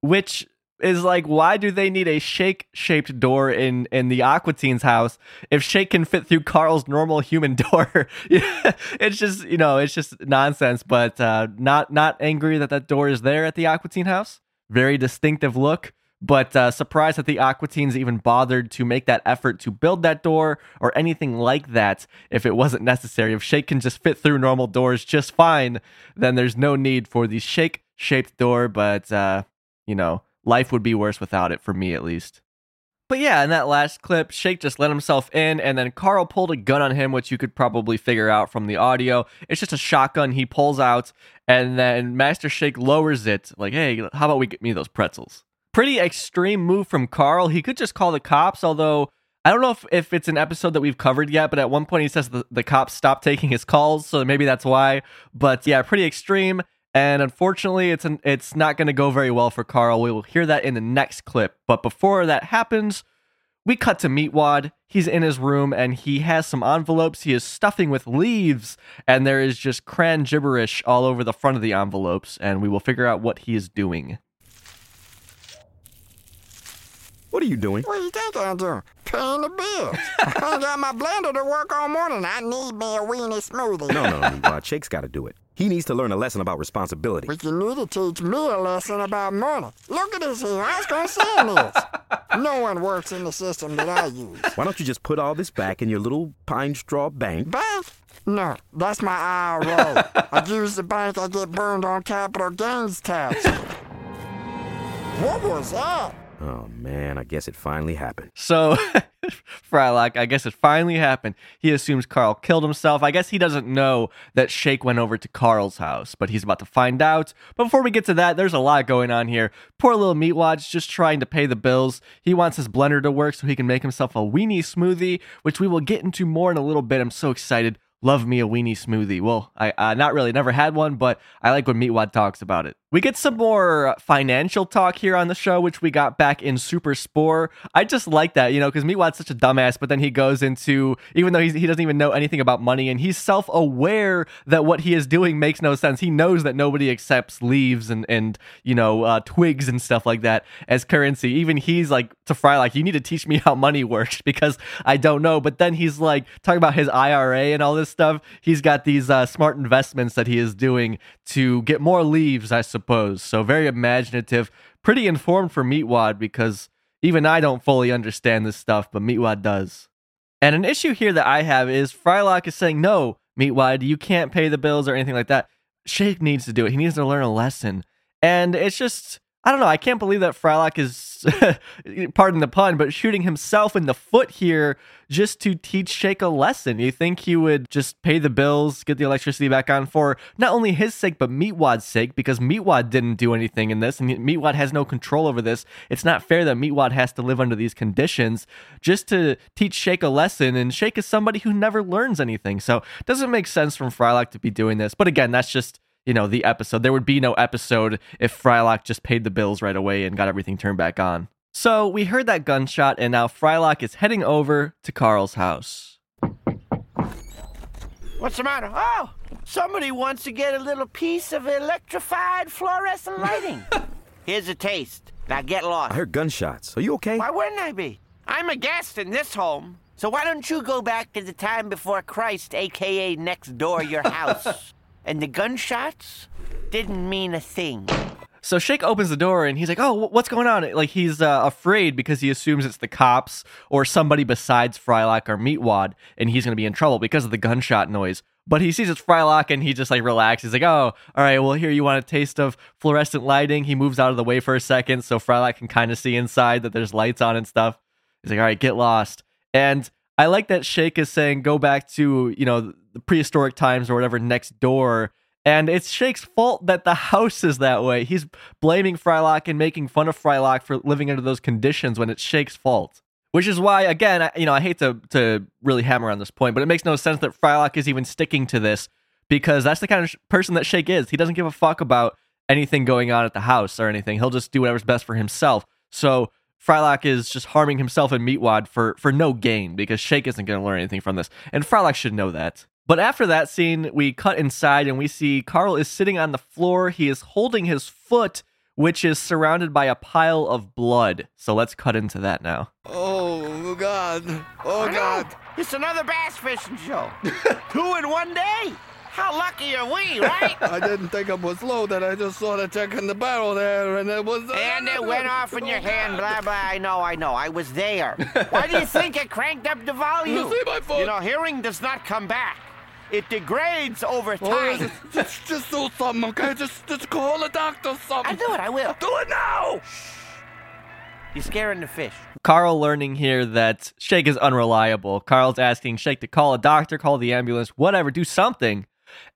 which is like, why do they need a shake shaped door in in the Aqua Teen's house if Shake can fit through Carl's normal human door? it's just you know, it's just nonsense. But uh, not not angry that that door is there at the Aqua Teen house. Very distinctive look. But uh, surprised that the Aqua Teens even bothered to make that effort to build that door or anything like that if it wasn't necessary. If Shake can just fit through normal doors just fine, then there's no need for the shake shaped door. But, uh, you know, life would be worse without it, for me at least. But yeah, in that last clip, Shake just let himself in, and then Carl pulled a gun on him, which you could probably figure out from the audio. It's just a shotgun he pulls out, and then Master Shake lowers it, like, hey, how about we get me those pretzels? Pretty extreme move from Carl. He could just call the cops, although I don't know if, if it's an episode that we've covered yet, but at one point he says the, the cops stopped taking his calls, so maybe that's why. But yeah, pretty extreme. And unfortunately, it's an, it's not going to go very well for Carl. We will hear that in the next clip. But before that happens, we cut to Meatwad. He's in his room and he has some envelopes he is stuffing with leaves, and there is just cran gibberish all over the front of the envelopes, and we will figure out what he is doing. What are you doing? What do you think I'm doing? Paying the bills. I got my blender to work all morning. I need me a weenie smoothie. No, no, Meatwad. Shake's got to do it. He needs to learn a lesson about responsibility. But you need to teach me a lesson about money. Look at this here. I was going to say this. No one works in the system that I use. Why don't you just put all this back in your little pine straw bank? Bank? No, that's my IRA. I use the bank, I get burned on capital gains tax. What was that? Oh man, I guess it finally happened. So, Frylock, I guess it finally happened. He assumes Carl killed himself. I guess he doesn't know that Shake went over to Carl's house, but he's about to find out. But before we get to that, there's a lot going on here. Poor little Meatwad's just trying to pay the bills. He wants his blender to work so he can make himself a weenie smoothie, which we will get into more in a little bit. I'm so excited. Love me a weenie smoothie. Well, I uh, not really, never had one, but I like when Meatwad talks about it. We get some more financial talk here on the show, which we got back in Super Spore. I just like that, you know, because Meatwad's such a dumbass, but then he goes into, even though he doesn't even know anything about money, and he's self aware that what he is doing makes no sense. He knows that nobody accepts leaves and, and you know, uh, twigs and stuff like that as currency. Even he's like, to Fry, like, you need to teach me how money works because I don't know. But then he's like, talking about his IRA and all this stuff. He's got these uh, smart investments that he is doing to get more leaves, I suppose. So very imaginative, pretty informed for Meatwad because even I don't fully understand this stuff, but Meatwad does. And an issue here that I have is Frylock is saying, no, Meatwad, you can't pay the bills or anything like that. Shake needs to do it. He needs to learn a lesson. And it's just, I don't know. I can't believe that Frylock is, pardon the pun, but shooting himself in the foot here just to teach Shake a lesson. You think he would just pay the bills, get the electricity back on for not only his sake, but Meatwad's sake, because Meatwad didn't do anything in this, and Meatwad has no control over this. It's not fair that Meatwad has to live under these conditions just to teach Shake a lesson, and Shake is somebody who never learns anything. So it doesn't make sense from Frylock to be doing this. But again, that's just you know, the episode. There would be no episode if Frylock just paid the bills right away and got everything turned back on. So we heard that gunshot, and now Frylock is heading over to Carl's house. What's the matter? Oh, somebody wants to get a little piece of electrified fluorescent lighting. Here's a taste. Now get lost. I heard gunshots. Are you okay? Why wouldn't I be? I'm a guest in this home. So why don't you go back to the time before Christ, aka next door your house? And the gunshots didn't mean a thing. So Shake opens the door and he's like, "Oh, what's going on?" Like he's uh, afraid because he assumes it's the cops or somebody besides Frylock or Meatwad, and he's gonna be in trouble because of the gunshot noise. But he sees it's Frylock and he just like relaxes. He's like, "Oh, all right. Well, here you want a taste of fluorescent lighting." He moves out of the way for a second so Frylock can kind of see inside that there's lights on and stuff. He's like, "All right, get lost." And I like that Shake is saying, "Go back to you know prehistoric times or whatever next door." And it's Shake's fault that the house is that way. He's blaming Frylock and making fun of Frylock for living under those conditions when it's Shake's fault. Which is why, again, I, you know, I hate to to really hammer on this point, but it makes no sense that Frylock is even sticking to this because that's the kind of sh- person that Shake is. He doesn't give a fuck about anything going on at the house or anything. He'll just do whatever's best for himself. So Frylock is just harming himself and Meatwad for for no gain because Shake isn't going to learn anything from this, and Frylock should know that. But after that scene, we cut inside and we see Carl is sitting on the floor. He is holding his foot which is surrounded by a pile of blood. So let's cut into that now. Oh, God. Oh, God. It's another bass fishing show. Two in one day? How lucky are we, right? I didn't think it was low that I just saw the check in the barrel there, and it was. And it went uh, off in your oh, hand, blah, blah. I know, I know. I was there. Why do you think it cranked up the volume? You see my foot? You know, hearing does not come back. It degrades over Oh, time. just, just, just do something, okay? Just, just call a doctor or something. I'll do it, I will. Do it now! You're scaring the fish. Carl learning here that Shake is unreliable. Carl's asking Shake to call a doctor, call the ambulance, whatever, do something.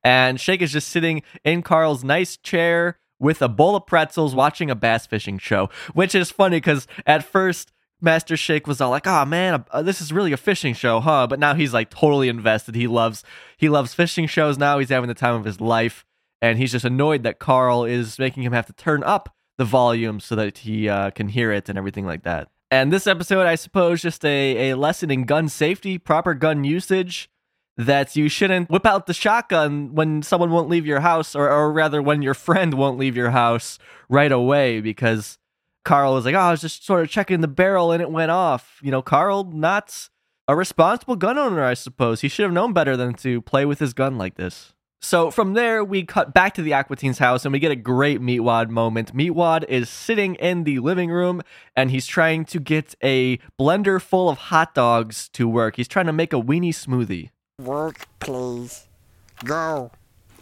And Shake is just sitting in Carl's nice chair with a bowl of pretzels watching a bass fishing show, which is funny because at first, Master Shake was all like, "Oh man, uh, this is really a fishing show, huh?" But now he's like totally invested. He loves he loves fishing shows now. He's having the time of his life, and he's just annoyed that Carl is making him have to turn up the volume so that he uh, can hear it and everything like that. And this episode, I suppose, just a, a lesson in gun safety, proper gun usage, that you shouldn't whip out the shotgun when someone won't leave your house, or, or rather, when your friend won't leave your house right away, because Carl was like, oh, I was just sort of checking the barrel and it went off. You know, Carl, not a responsible gun owner, I suppose. He should have known better than to play with his gun like this. So from there, we cut back to the Aqua Teens house and we get a great Meatwad moment. Meatwad is sitting in the living room and he's trying to get a blender full of hot dogs to work. He's trying to make a weenie smoothie. Work, please. Go.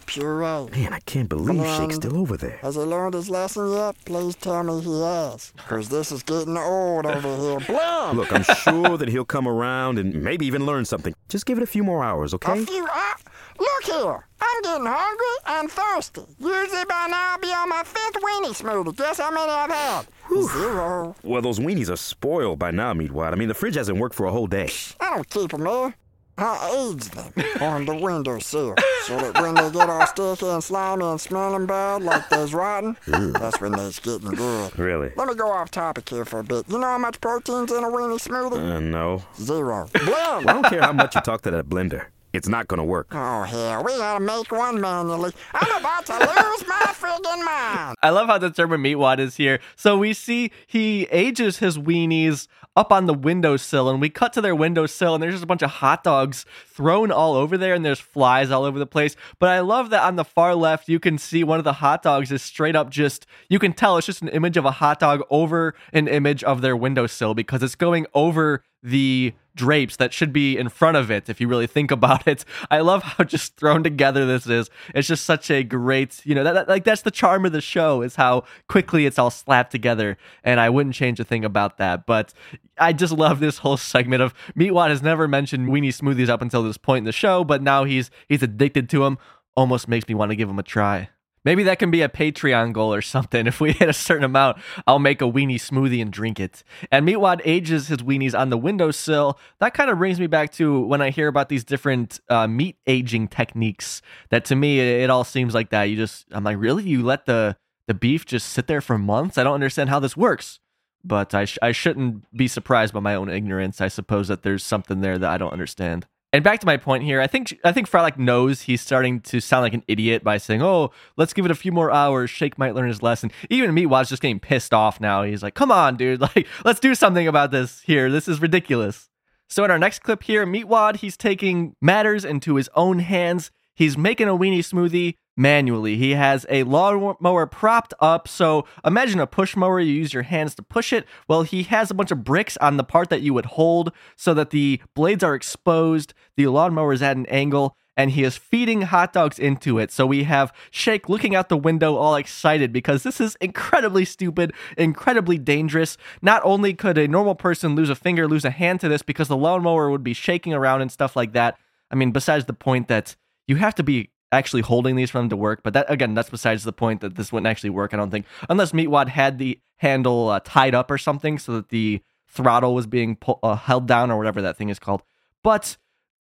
Puree. Man, I can't believe Shake's still over there. Has he learned his lesson yet? Please tell me he has. Because this is getting old over here. Blam! Look, I'm sure that he'll come around and maybe even learn something. Just give it a few more hours, okay? A few hou- Look here. I'm getting hungry and thirsty. Usually by now I'll be on my fifth weenie smoothie. Guess how many I've had? Zero. Well, those weenies are spoiled by now, Meatwad. I mean, the fridge hasn't worked for a whole day. I don't keep them there. I age them on the windowsill so that when they get all sticky and slimy and smelling bad like they's rotten, that's when they's getting good. Really? Let me go off topic here for a bit. You know how much protein's in a weenie smoothie? Uh, no. Zero. Blam! Well, I don't care how much you talk to that blender. It's not gonna work. Oh, hell, we gotta make one manually. I'm about to lose my friggin' mind. I love how determined Meatwad is here. So we see he ages his weenies up on the windowsill, and we cut to their windowsill, and there's just a bunch of hot dogs thrown all over there, and there's flies all over the place. But I love that on the far left, you can see one of the hot dogs is straight up just, you can tell it's just an image of a hot dog over an image of their windowsill because it's going over the drapes that should be in front of it if you really think about it. I love how just thrown together this is. It's just such a great, you know, that, that- like that's the charm of the show is how quickly it's all slapped together and I wouldn't change a thing about that. But I just love this whole segment of Meatwad has never mentioned weenie smoothies up until this point in the show, but now he's he's addicted to them. Almost makes me want to give him a try. Maybe that can be a Patreon goal or something. If we hit a certain amount, I'll make a weenie smoothie and drink it. And Meatwad ages his weenies on the windowsill. That kind of brings me back to when I hear about these different uh, meat aging techniques. That to me, it, all seems like that. You just, I'm like, really? You let the the beef just sit there for months? I don't understand how this works. But I, sh- I shouldn't be surprised by my own ignorance. I suppose that there's something there that I don't understand. And back to my point here, I think I think Frylock knows he's starting to sound like an idiot by saying, "Oh, let's give it a few more hours. Shake might learn his lesson." Even Meatwad's just getting pissed off now. He's like, "Come on, dude! Like, let's do something about this here. This is ridiculous." So in our next clip here, Meatwad, he's taking matters into his own hands. He's making a weenie smoothie manually. He has a lawnmower propped up. So imagine a push mower, you use your hands to push it. Well, he has a bunch of bricks on the part that you would hold so that the blades are exposed. The lawnmower is at an angle. And he is feeding hot dogs into it. So we have Shake looking out the window, all excited because this is incredibly stupid, incredibly dangerous. Not only could a normal person lose a finger, lose a hand to this because the lawnmower would be shaking around and stuff like that. I mean, besides the point that you have to be actually holding these for them to work. But that again, that's besides the point that this wouldn't actually work. I don't think unless Meatwad had the handle uh, tied up or something so that the throttle was being pull, uh, held down or whatever that thing is called. But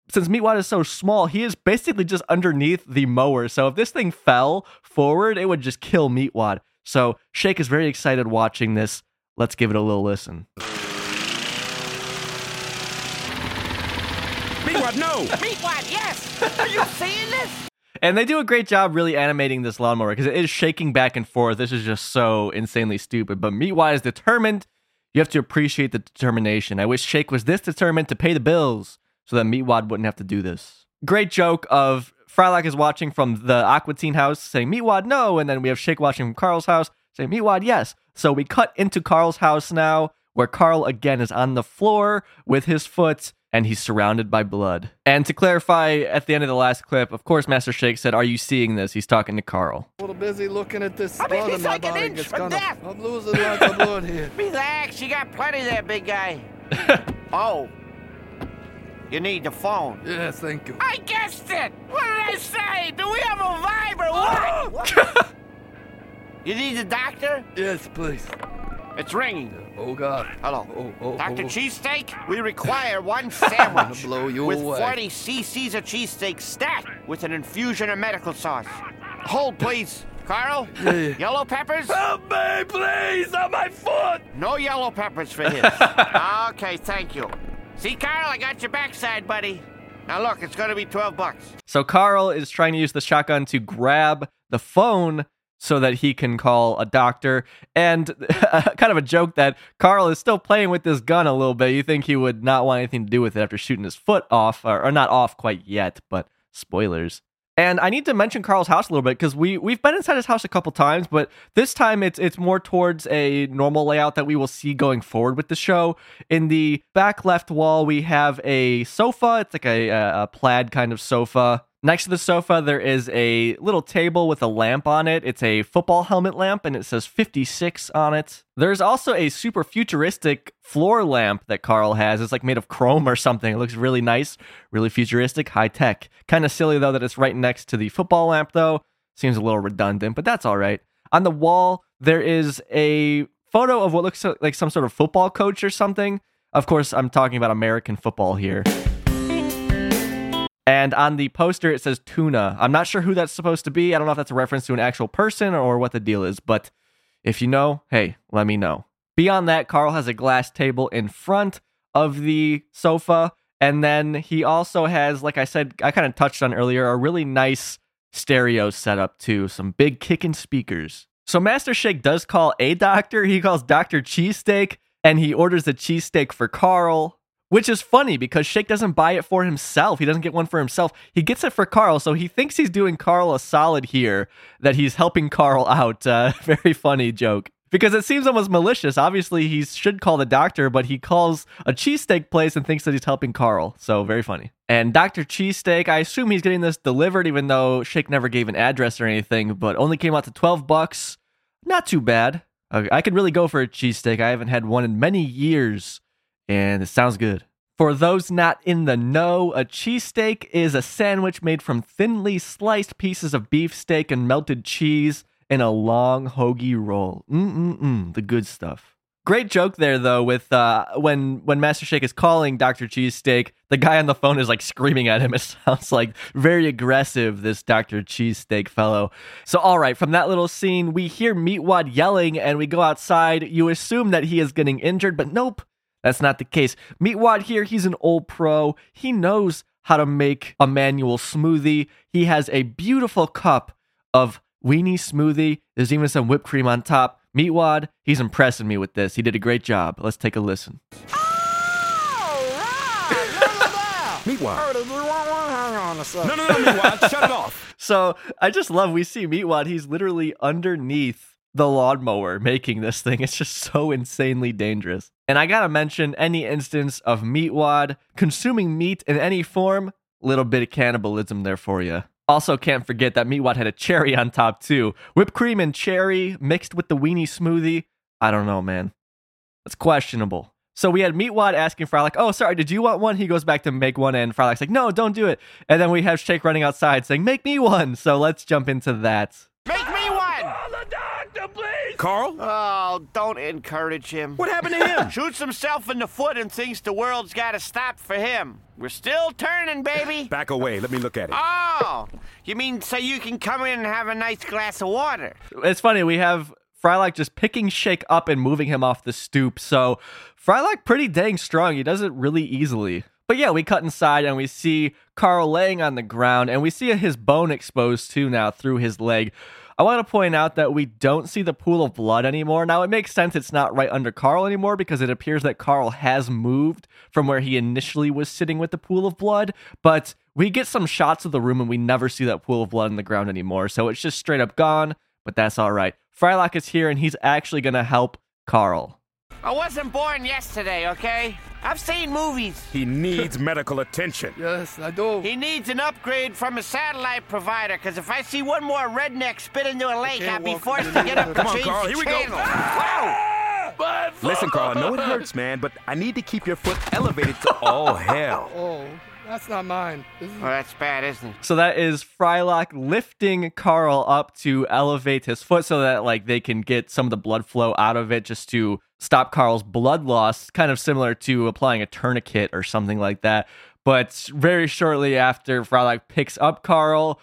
since Meatwad is so small, he is basically just underneath the mower. So if this thing fell forward, it would just kill Meatwad. So Shake is very excited watching this. Let's give it a little listen. Meatwad, no! Meatwad, yes! Are you seeing this? And they do a great job really animating this lawnmower because it is shaking back and forth. This is just so insanely stupid. But Meatwad is determined. You have to appreciate the determination. I wish Shake was this determined to pay the bills so that Meatwad wouldn't have to do this. Great joke of Frylock is watching from the Aqua Teen house saying, Meatwad, no. And then we have Shake watching from Carl's house saying, Meatwad, yes. So we cut into Carl's house now, where Carl again is on the floor with his foot and he's surrounded by blood. And to clarify, at the end of the last clip, of course, Master Shake said, Are you seeing this? He's talking to Carl. A little busy looking at this I mean, blood he's in my like an body. inch It's from gonna- death. I'm losing lots of blood here. Relax, you got plenty there, big guy. oh. You need the phone. Yes, thank you. I guessed it! What did I say? Do we have a vibe or what? you need the doctor? Yes, please. It's ringing. Oh God. Hello. Oh, oh, Dr. oh. Cheesesteak, we require one sandwich blow you with away. 40 cc's of cheesesteak stacked with an infusion of medical sauce. Hold, please. Carl? Yeah, yeah. Yellow peppers? Help me, please! On my foot! No yellow peppers for him. okay, thank you. See, Carl, I got your backside, buddy. Now look, it's gonna be 12 bucks. So Carl is trying to use the shotgun to grab the phone so that he can call a doctor. And kind of a joke that Carl is still playing with this gun a little bit. You think he would not want anything to do with it after shooting his foot off, or, or not off quite yet, but spoilers. And I need to mention Carl's house a little bit because we we've been inside his house a couple times, but this time it's it's more towards a normal layout that we will see going forward with the show. In the back left wall, we have a sofa. It's like a, a, a plaid kind of sofa. Next to the sofa, there is a little table with a lamp on it. It's a football helmet lamp, and it says 56 on it. There's also a super futuristic floor lamp that Carl has. It's like made of chrome or something. It looks really nice, really futuristic, high tech. Kind of silly though that it's right next to the football lamp though. Seems a little redundant, but that's all right. On the wall, there is a photo of what looks like some sort of football coach or something. Of course, I'm talking about American football here. And on the poster, it says tuna. I'm not sure who that's supposed to be. I don't know if that's a reference to an actual person or what the deal is, but if you know, hey, let me know. Beyond that, Carl has a glass table in front of the sofa. And then he also has, like I said, I kind of touched on earlier, a really nice stereo setup too. Some big kicking speakers. So Master Shake does call a doctor. He calls Dr. Cheesesteak and he orders a cheesesteak for Carl. Which is funny because Shake doesn't buy it for himself. He doesn't get one for himself. He gets it for Carl. So he thinks he's doing Carl a solid here, that he's helping Carl out. Uh, very funny joke. Because it seems almost malicious. Obviously, he should call the doctor, but he calls a cheesesteak place and thinks that he's helping Carl. So very funny. And Dr. Cheesesteak, I assume he's getting this delivered, even though Shake never gave an address or anything, but only came out to 12 bucks. Not too bad. I could really go for a cheesesteak. I haven't had one in many years and it sounds good. For those not in the know, a cheesesteak is a sandwich made from thinly sliced pieces of beef steak and melted cheese in a long hoagie roll. Mm-mm-mm, the good stuff. Great joke there though with uh, when when Master Shake is calling Dr. Cheesesteak, the guy on the phone is like screaming at him. It sounds like very aggressive this Dr. Cheesesteak fellow. So all right, from that little scene, we hear Meatwad yelling and we go outside. You assume that he is getting injured, but nope. That's not the case. Meatwad here, he's an old pro. He knows how to make a manual smoothie. He has a beautiful cup of weenie smoothie. There's even some whipped cream on top. Meatwad, he's impressing me with this. He did a great job. Let's take a listen. Meatwad. Oh, did you want one? Hang on a second. No, no, no, Meatwad, shut it off. So I just love we see Meatwad. He's literally underneath the lawnmower making this thing. It's just so insanely dangerous. And I gotta mention any instance of Meatwad consuming meat in any form, little bit of cannibalism there for you. Also, can't forget that Meatwad had a cherry on top too. Whipped cream and cherry mixed with the weenie smoothie. I don't know, man. That's questionable. So we had Meatwad asking Frylock, oh, sorry, did you want one? He goes back to make one, and Frylock's like, no, don't do it. And then we have Shake running outside saying, make me one. So let's jump into that. Make me one! Carl? Oh, don't encourage him. What happened to him? Shoots himself in the foot and thinks the world's gotta stop for him. We're still turning, baby. Back away. Let me look at it. Oh, you mean so you can come in and have a nice glass of water? It's funny, we have Frylock just picking Shake up and moving him off the stoop. So Frylock pretty dang strong. He does it really easily. But yeah, we cut inside and we see Carl laying on the ground and we see his bone exposed too now through his leg. I want to point out that we don't see the pool of blood anymore. Now, it makes sense it's not right under Carl anymore because it appears that Carl has moved from where he initially was sitting with the pool of blood, but we get some shots of the room and we never see that pool of blood in the ground anymore. So it's just straight up gone, but that's all right. Frylock is here and he's actually going to help Carl. I wasn't born yesterday, okay? I've seen movies. He needs medical attention. Yes, I do. He needs an upgrade from a satellite provider, because if I see one more redneck spit into a lake, I'll be forced to get up the- and Come on, change Carl, the here we go. channel. Wow! Listen, Carl, I know it hurts, man, but I need to keep your foot elevated to all hell. Oh, that's not mine. This is Well, that's bad, isn't it? So that is Frylock lifting Carl up to elevate his foot so that like they can get some of the blood flow out of it just to stop Carl's blood loss, kind of similar to applying a tourniquet or something like that. But very shortly after Frylock picks up Carl,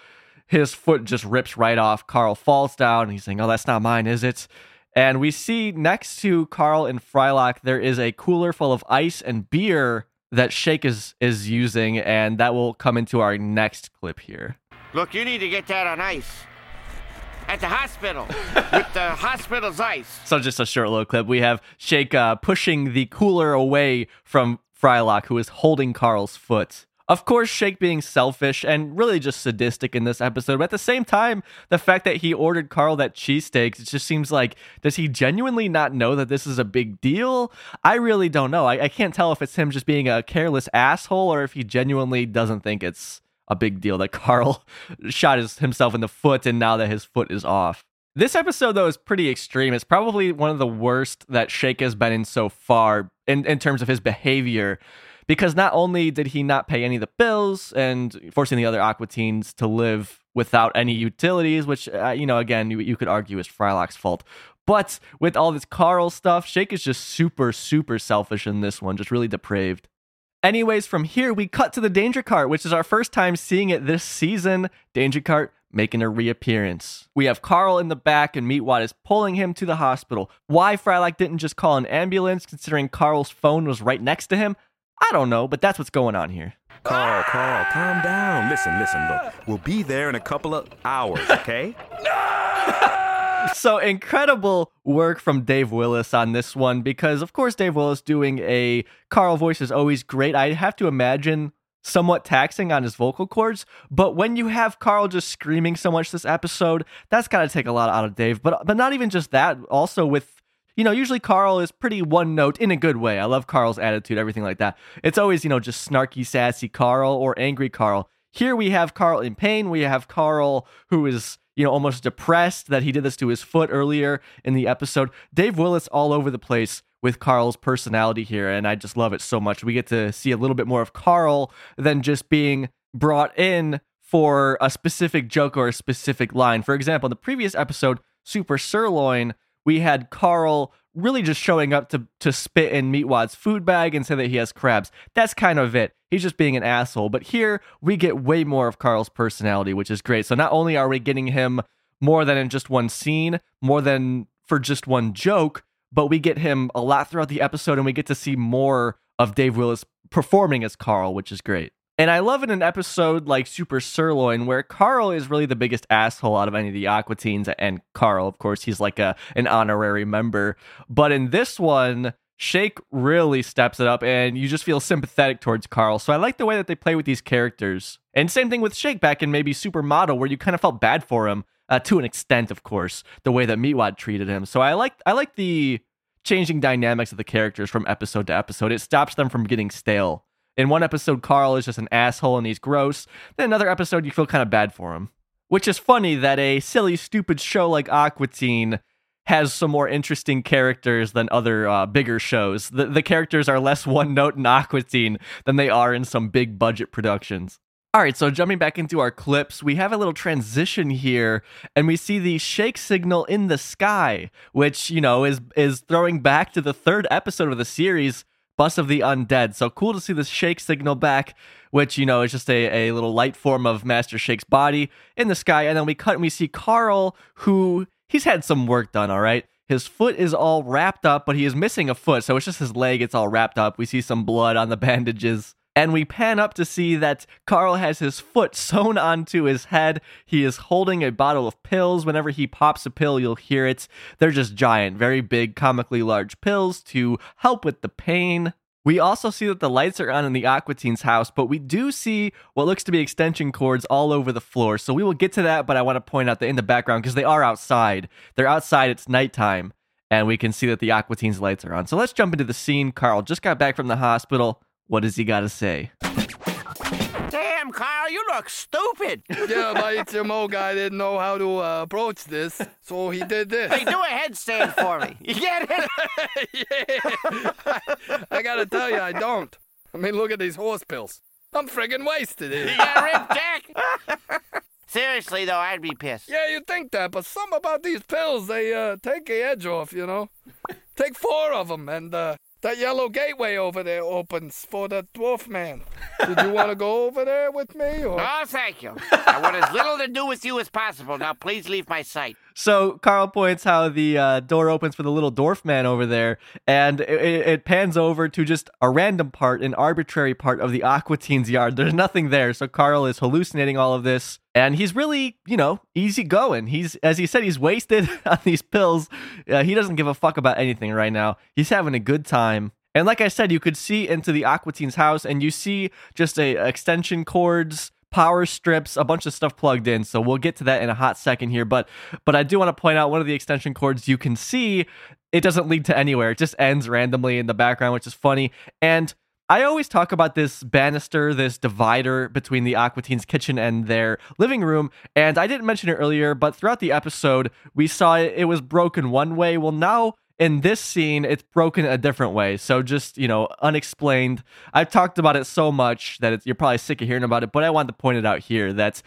his foot just rips right off. Carl falls down. And he's saying, "Oh, that's not mine, is it?" And we see next to Carl and Frylock, there is a cooler full of ice and beer that Shake is is using, and that will come into our next clip here. Look, you need to get that on ice. At the hospital. with the hospital's ice. So just a short little clip. We have Shake uh, pushing the cooler away from Frylock, who is holding Carl's foot. Of course, Shake being selfish and really just sadistic in this episode, but at the same time, the fact that he ordered Carl that cheesesteak, it just seems like, does he genuinely not know that this is a big deal? I really don't know. I, I can't tell if it's him just being a careless asshole or if he genuinely doesn't think it's a big deal that Carl shot his, himself in the foot and now that his foot is off. This episode, though, is pretty extreme. It's probably one of the worst that Shake has been in so far in, in terms of his behavior. Because not only did he not pay any of the bills and forcing the other Aqua teens to live without any utilities, which, uh, you know, again, you, you could argue is Frylock's fault. But with all this Carl stuff, Shake is just super, super selfish in this one, just really depraved. Anyways, from here, we cut to the Danger Cart, which is our first time seeing it this season. Danger Cart making a reappearance. We have Carl in the back, and Meatwad is pulling him to the hospital. Why Frylock didn't just call an ambulance, considering Carl's phone was right next to him, I don't know, but that's what's going on here. Carl, Carl, calm down. Listen, listen, look. We'll be there in a couple of hours, okay? So incredible work from Dave Willis on this one because of course Dave Willis doing a Carl voice is always great. I have to imagine somewhat taxing on his vocal cords, but when you have Carl just screaming so much this episode, that's got to take a lot out of Dave. But but not even just that, also with you know, usually Carl is pretty one note in a good way. I love Carl's attitude, everything like that. It's always, you know, just snarky, sassy Carl or angry Carl. Here we have Carl in pain. We have Carl who is, you know, almost depressed that he did this to his foot earlier in the episode. Dave Willis all over the place with Carl's personality here, and I just love it so much. We get to see a little bit more of Carl than just being brought in for a specific joke or a specific line. For example, in the previous episode, Super Sirloin, we had Carl really just showing up to to spit in Meatwad's food bag and say that he has crabs. That's kind of it. He's just being an asshole. But here we get way more of Carl's personality, which is great. So not only are we getting him more than in just one scene, more than for just one joke, but we get him a lot throughout the episode and we get to see more of Dave Willis performing as Carl, which is great. And I love in an episode like Super Sirloin where Carl is really the biggest asshole out of any of the Aqua Teens, and Carl, of course, he's like a an honorary member. But in this one, Shake really steps it up, and you just feel sympathetic towards Carl. So I like the way that they play with these characters. And same thing with Shake back in maybe Supermodel, where you kind of felt bad for him uh, to an extent, of course, the way that Meatwad treated him. So I like I like the changing dynamics of the characters from episode to episode. It stops them from getting stale. In one episode, Carl is just an asshole and he's gross. Then another episode, you feel kind of bad for him. Which is funny that a silly, stupid show like Aqua Teen has some more interesting characters than other uh, bigger shows. The, the characters are less one note in Aqua Teen than they are in some big budget productions. All right, so jumping back into our clips, we have a little transition here, and we see the shake signal in the sky, which you know is is throwing back to the third episode of the series, Bus of the Undead. So cool to see this shake signal back, which you know is just a, a little light form of Master Shake's body in the sky, and then we cut and we see Carl, who he's had some work done. All right, his foot is all wrapped up, but he is missing a foot, so it's just his leg. It's all wrapped up. We see some blood on the bandages And we pan up to see that Carl has his foot sewn onto his head. He is holding a bottle of pills. Whenever he pops a pill, you'll hear it. They're just giant, very big, comically large pills to help with the pain. We also see that the lights are on in the Aqua Teen's house, but we do see what looks to be extension cords all over the floor. So we will get to that, but I want to point out that in the background, because they are outside, they're outside, it's nighttime, and we can see that the Aqua Teen's lights are on. So let's jump into the scene. Carl just got back from the hospital. What does he got to say? Damn, Carl, you look stupid. yeah, my HMO guy didn't know how to uh, approach this, so he did this. Hey, do a headstand for me. You get it? yeah. I gotta tell you, I don't. I mean, look at these horse pills. I'm friggin' wasted here. You got ripped, Jack? Seriously, though, I'd be pissed. Yeah, you think that, but some about these pills, they uh, take the edge off, you know? take four of them, and uh, that yellow gateway over there opens for the dwarf man. Did you want to go over there with me? Or? No, thank you. I want as little to do with you as possible. Now, please leave my sight. So Carl points how the uh, door opens for the little dwarf man over there, and it, it pans over to just a random part, an arbitrary part of the Aqua Teen's yard. There's nothing there, so Carl is hallucinating all of this, and he's really, you know, easy going. He's, as he said, he's wasted on these pills. Uh, he doesn't give a fuck about anything right now. He's having a good time. And like I said, you could see into the Aqua Teen's house, and you see just a extension cords power strips, a bunch of stuff plugged in. So we'll get to that in a hot second here. But but I do want to point out one of the extension cords you can see it doesn't lead to anywhere. It just ends randomly in the background, which is funny. And I always talk about this banister, this divider between the Aqua Teen's kitchen and their living room. And I didn't mention it earlier, but throughout the episode, we saw it, it was broken one way. Well, now in this scene it's broken a different way so just you know unexplained i've talked about it so much that you're probably sick of hearing about it but i wanted to point it out here that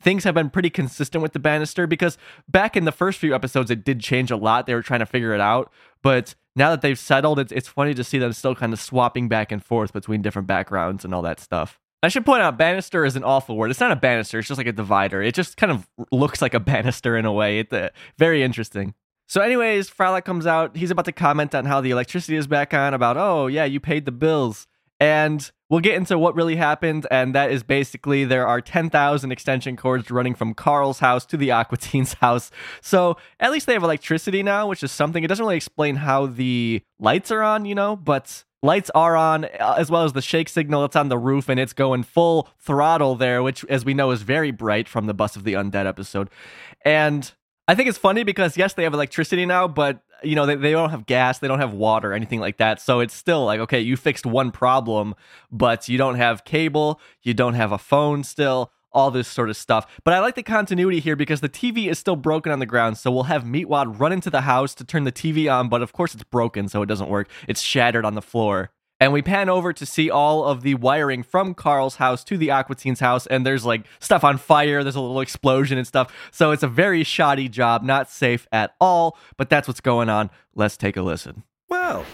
things have been pretty consistent with the banister because back in the first few episodes it did change a lot they were trying to figure it out but now that they've settled it's, it's funny to see them still kind of swapping back and forth between different backgrounds and all that stuff I should point out, banister is an awful word. It's not a banister. It's just like a divider. It just kind of looks like a banister in a way. It's uh, very interesting. So, anyways, Frylock comes out. He's about to comment on how the electricity is back on, about, oh, yeah, you paid the bills. And we'll get into what really happened. And that is basically there are 10,000 extension cords running from Carl's house to the Aqua Teen's house. So, at least they have electricity now, which is something. It doesn't really explain how the lights are on, you know, but lights are on uh, as well as the shake signal that's on the roof and it's going full throttle there which as we know is very bright from the bus of the undead episode and I think it's funny because yes, they have electricity now, but you know they, they don't have gas, they don't have water, anything like that. So it's still like okay, you fixed one problem, but you don't have cable, you don't have a phone still, all this sort of stuff. But I like the continuity here because the TV is still broken on the ground. So we'll have Meatwad run into the house to turn the TV on, but of course it's broken, so it doesn't work. It's shattered on the floor. And we pan over to see all of the wiring from Carl's house to the Aqua Teen's house, and there's like stuff on fire, there's a little explosion and stuff. So it's a very shoddy job, not safe at all, but that's what's going on. Let's take a listen. Well,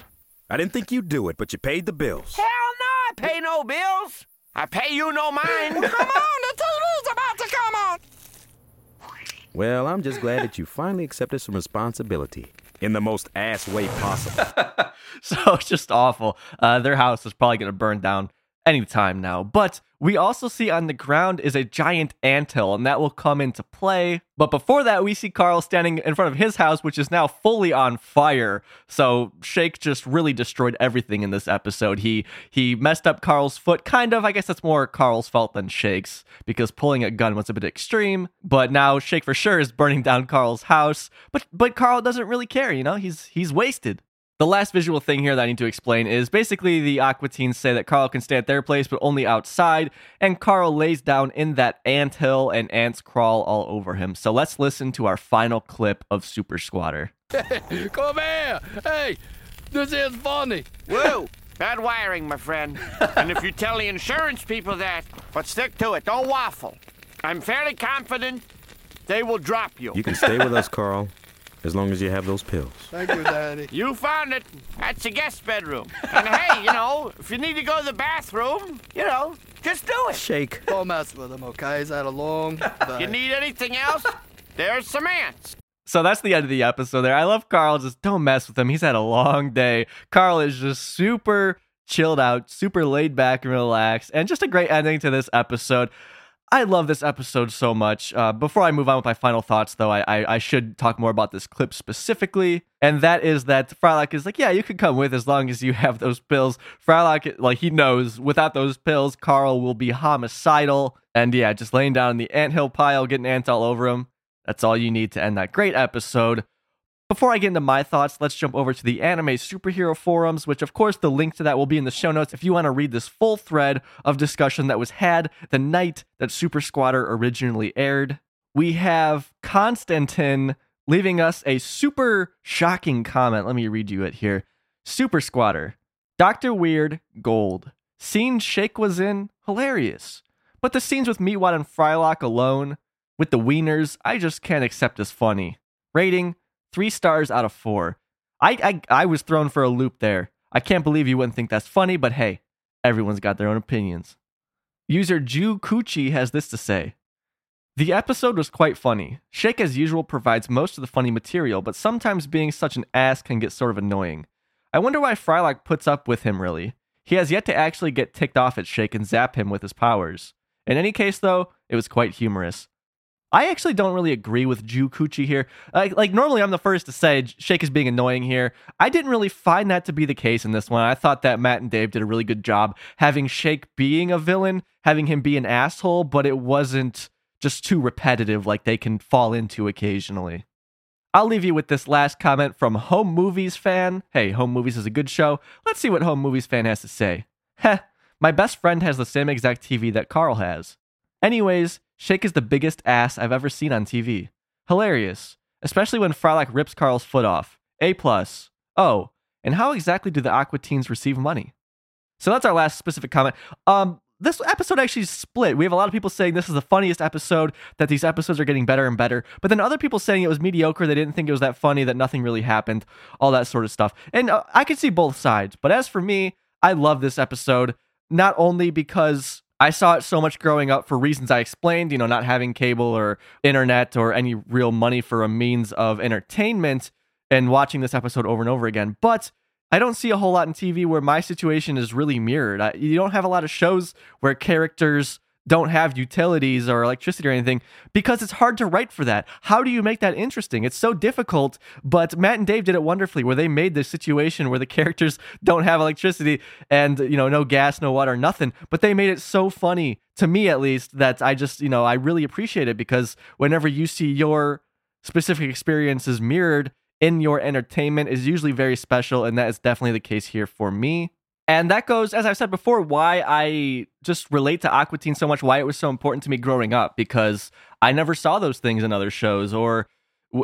I didn't think you'd do it, but you paid the bills. Hell no, I pay no bills. I pay you no mind. come on, the TV's about to come on. Well, I'm just glad that you finally accepted some responsibility in the most ass way possible. so it's just awful. Uh, their house is probably going to burn down anytime now. But we also see on the ground is a giant anthill, and that will come into play. But before that, we see Carl standing in front of his house, which is now fully on fire. So Shake just really destroyed everything in this episode. He he messed up Carl's foot, kind of. I guess that's more Carl's fault than Shake's, because pulling a gun was a bit extreme. But now Shake for sure is burning down Carl's house. But but Carl doesn't really care, you know. He's he's wasted. The last visual thing here that I need to explain is basically the Aqua Teens say that Carl can stay at their place, but only outside, and Carl lays down in that ant hill and ants crawl all over him. So let's listen to our final clip of Super Squatter. Hey, come here! Hey, this is funny. Whoa, bad wiring, my friend. and if you tell the insurance people that, but stick to it, don't waffle. I'm fairly confident they will drop you. You can stay with us, Carl, as long as you have those pills. Thank you, Daddy. You found it. That's a guest bedroom. And hey, you know, if you need to go to the bathroom, you know, just do it. Shake. Don't mess with him, okay? He's had a long day. You need anything else? There's some ants. So that's the end of the episode there. I love Carl. Just don't mess with him. He's had a long day. Carl is just super chilled out, super laid back and relaxed, and just a great ending to this episode. I love this episode so much. Uh, before I move on with my final thoughts, though, I, I I should talk more about this clip specifically, and that is that Frylock is like, yeah, you can come with as long as you have those pills. Frylock, like he knows, without those pills, Carl will be homicidal, and yeah, just laying down in the anthill pile, getting ants all over him. That's all you need to end that great episode. Before I get into my thoughts, let's jump over to the anime superhero forums, which, of course, the link to that will be in the show notes if you want to read this full thread of discussion that was had the night that Super Squatter originally aired. We have Constantin leaving us a super shocking comment. Let me read you it here. Super Squatter, Dr. Weird, Gold. Scene Shake was in, hilarious. But the scenes with Meatwad and Frylock alone, with the wieners, I just can't accept as funny. Rating, three stars out of four. I, I I was thrown for a loop there. I can't believe you wouldn't think that's funny, but hey, everyone's got their own opinions. User Ju Kuchi has this to say. The episode was quite funny. Shake, as usual, provides most of the funny material, but sometimes being such an ass can get sort of annoying. I wonder why Frylock puts up with him, really. He has yet to actually get ticked off at Shake and zap him with his powers. In any case, though, it was quite humorous. I actually don't really agree with Ju Kuchi here. Like, like normally, I'm the first to say Shake is being annoying here. I didn't really find that to be the case in this one. I thought that Matt and Dave did a really good job having Shake being a villain, having him be an asshole, but it wasn't just too repetitive like they can fall into occasionally. I'll leave you with this last comment from Home Movies fan. Hey, Home Movies is a good show. Let's see what Home Movies fan has to say. Heh, my best friend has the same exact TV that Carl has. Anyways, Shake is the biggest ass I've ever seen on TV. Hilarious, especially when Frylock rips Carl's foot off. A plus. Oh, and how exactly do the Aqua Teens receive money? So that's our last specific comment. Um, this episode actually split. We have a lot of people saying this is the funniest episode, that these episodes are getting better and better. But then other people saying it was mediocre, they didn't think it was that funny, that nothing really happened, all that sort of stuff. And uh, I can see both sides. But as for me, I love this episode, not only because I saw it so much growing up for reasons I explained, you know, not having cable or internet or any real money for a means of entertainment and watching this episode over and over again. But I don't see a whole lot in TV where my situation is really mirrored. I, you don't have a lot of shows where characters don't have utilities or electricity or anything because it's hard to write for that. How do you make that interesting? It's so difficult, but Matt and Dave did it wonderfully where they made this situation where the characters don't have electricity and you know no gas, no water, nothing, but they made it so funny to me at least that I just, you know, I really appreciate it because whenever you see your specific experiences mirrored in your entertainment is usually very special and that is definitely the case here for me. And that goes, as I've said before, why I just relate to Aqua Teen so much, why it was so important to me growing up, because I never saw those things in other shows or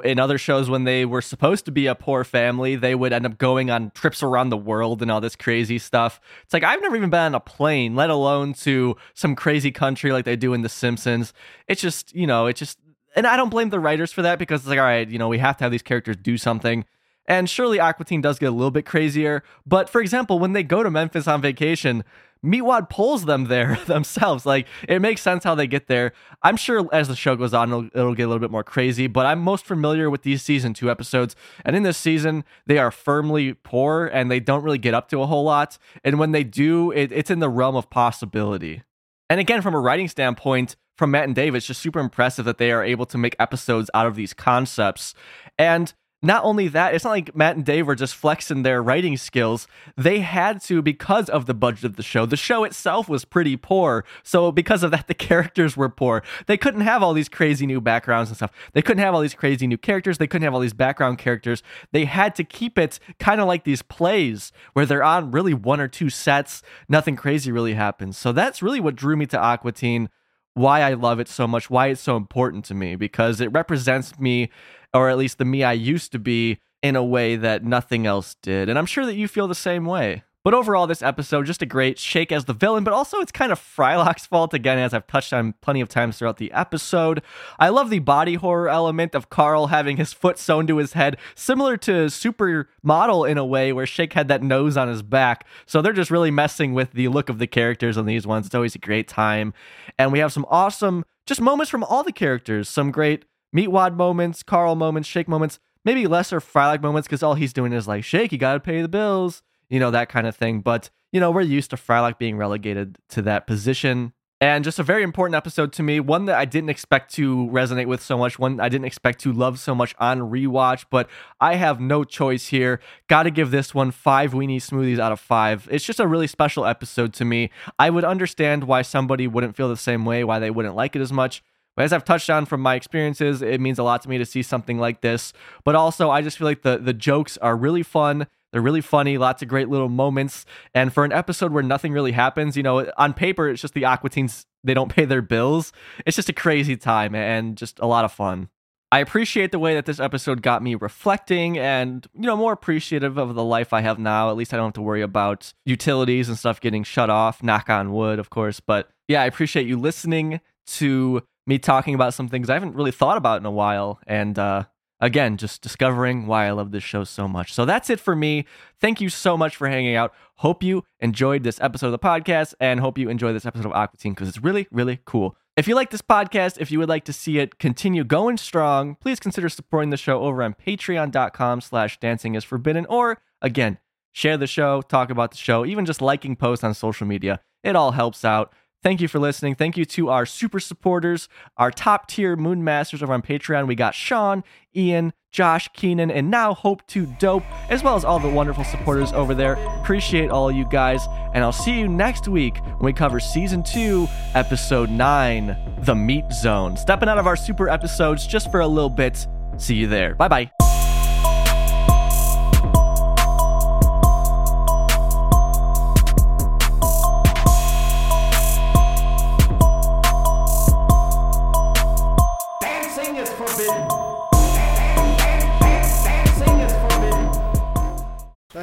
in other shows when they were supposed to be a poor family, they would end up going on trips around the world and all this crazy stuff. It's like I've never even been on a plane, let alone to some crazy country like they do in The Simpsons. It's just, you know, it just, and I don't blame the writers for that because it's like, all right, you know, we have to have these characters do something. And surely Aqua Teen does get a little bit crazier. But for example, when they go to Memphis on vacation, Meatwad pulls them there themselves. Like it makes sense how they get there. I'm sure as the show goes on, it'll, it'll, get a little bit more crazy. But I'm most familiar with these season two episodes, and in this season, they are firmly poor and they don't really get up to a whole lot. And when they do, it, it's in the realm of possibility. And again, from a writing standpoint, from Matt and Dave, it's just super impressive that they are able to make episodes out of these concepts. And not only that, it's not like Matt and Dave were just flexing their writing skills. They had to because of the budget of the show. The show itself was pretty poor. So, because of that, the characters were poor. They couldn't have all these crazy new backgrounds and stuff. They couldn't have all these crazy new characters. They couldn't have all these background characters. They had to keep it kind of like these plays where they're on really one or two sets. Nothing crazy really happens. So, that's really what drew me to Aqua Teen why I love it so much, why it's so important to me, because it represents me, or at least the me I used to be, in a way that nothing else did. And I'm sure that you feel the same way. But overall, this episode, just a great shake as the villain, but also it's kind of Frylock's fault, again, as I've touched on plenty of times throughout the episode. I love the body horror element of Carl having his foot sewn to his head, similar to Supermodel in a way, where Shake had that nose on his back. So they're just really messing with the look of the characters on these ones. It's always a great time. And we have some awesome, just moments from all the characters, some great Meatwad moments, Carl moments, Shake moments, maybe lesser Frylock moments, because all he's doing is like, Shake, you gotta pay the bills you know, that kind of thing. But, you know, we're used to Frylock being relegated to that position. And just a very important episode to me, one that I didn't expect to resonate with so much, one I didn't expect to love so much on rewatch, but I have no choice here. Got to give this one five weenie smoothies out of five. It's just a really special episode to me. I would understand why somebody wouldn't feel the same way, why they wouldn't like it as much. But as I've touched on from my experiences, it means a lot to me to see something like this. But also, I just feel like the the jokes are really fun. They're really funny, lots of great little moments. And for an episode where nothing really happens, you know, on paper, it's just the Aqua Teens, they don't pay their bills. It's just a crazy time and just a lot of fun. I appreciate the way that this episode got me reflecting and, you know, more appreciative of the life I have now. At least I don't have to worry about utilities and stuff getting shut off. Knock on wood, of course. But yeah, I appreciate you listening to me talking about some things I haven't really thought about in a while. And uh, again, just discovering why I love this show so much. So that's it for me. Thank you so much for hanging out. Hope you enjoyed this episode of the podcast and hope you enjoy this episode of Aqua Teen because it's really, really cool. If you like this podcast, if you would like to see it continue going strong, please consider supporting the show over on patreon.com slash dancing is forbidden. Or again, share the show, talk about the show, even just liking posts on social media. It all helps out. Thank you for listening. Thank you to our super supporters, our top tier Moon Masters over on Patreon. We got Sean, Ian, Josh, Keenan, and now Hope to Dope, as well as all the wonderful supporters over there. Appreciate all you guys, and I'll see you next week when we cover season two, episode nine, The Meat Zone. Stepping out of our super episodes just for a little bit. See you there. Bye bye.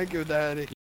Thank you, Daddy.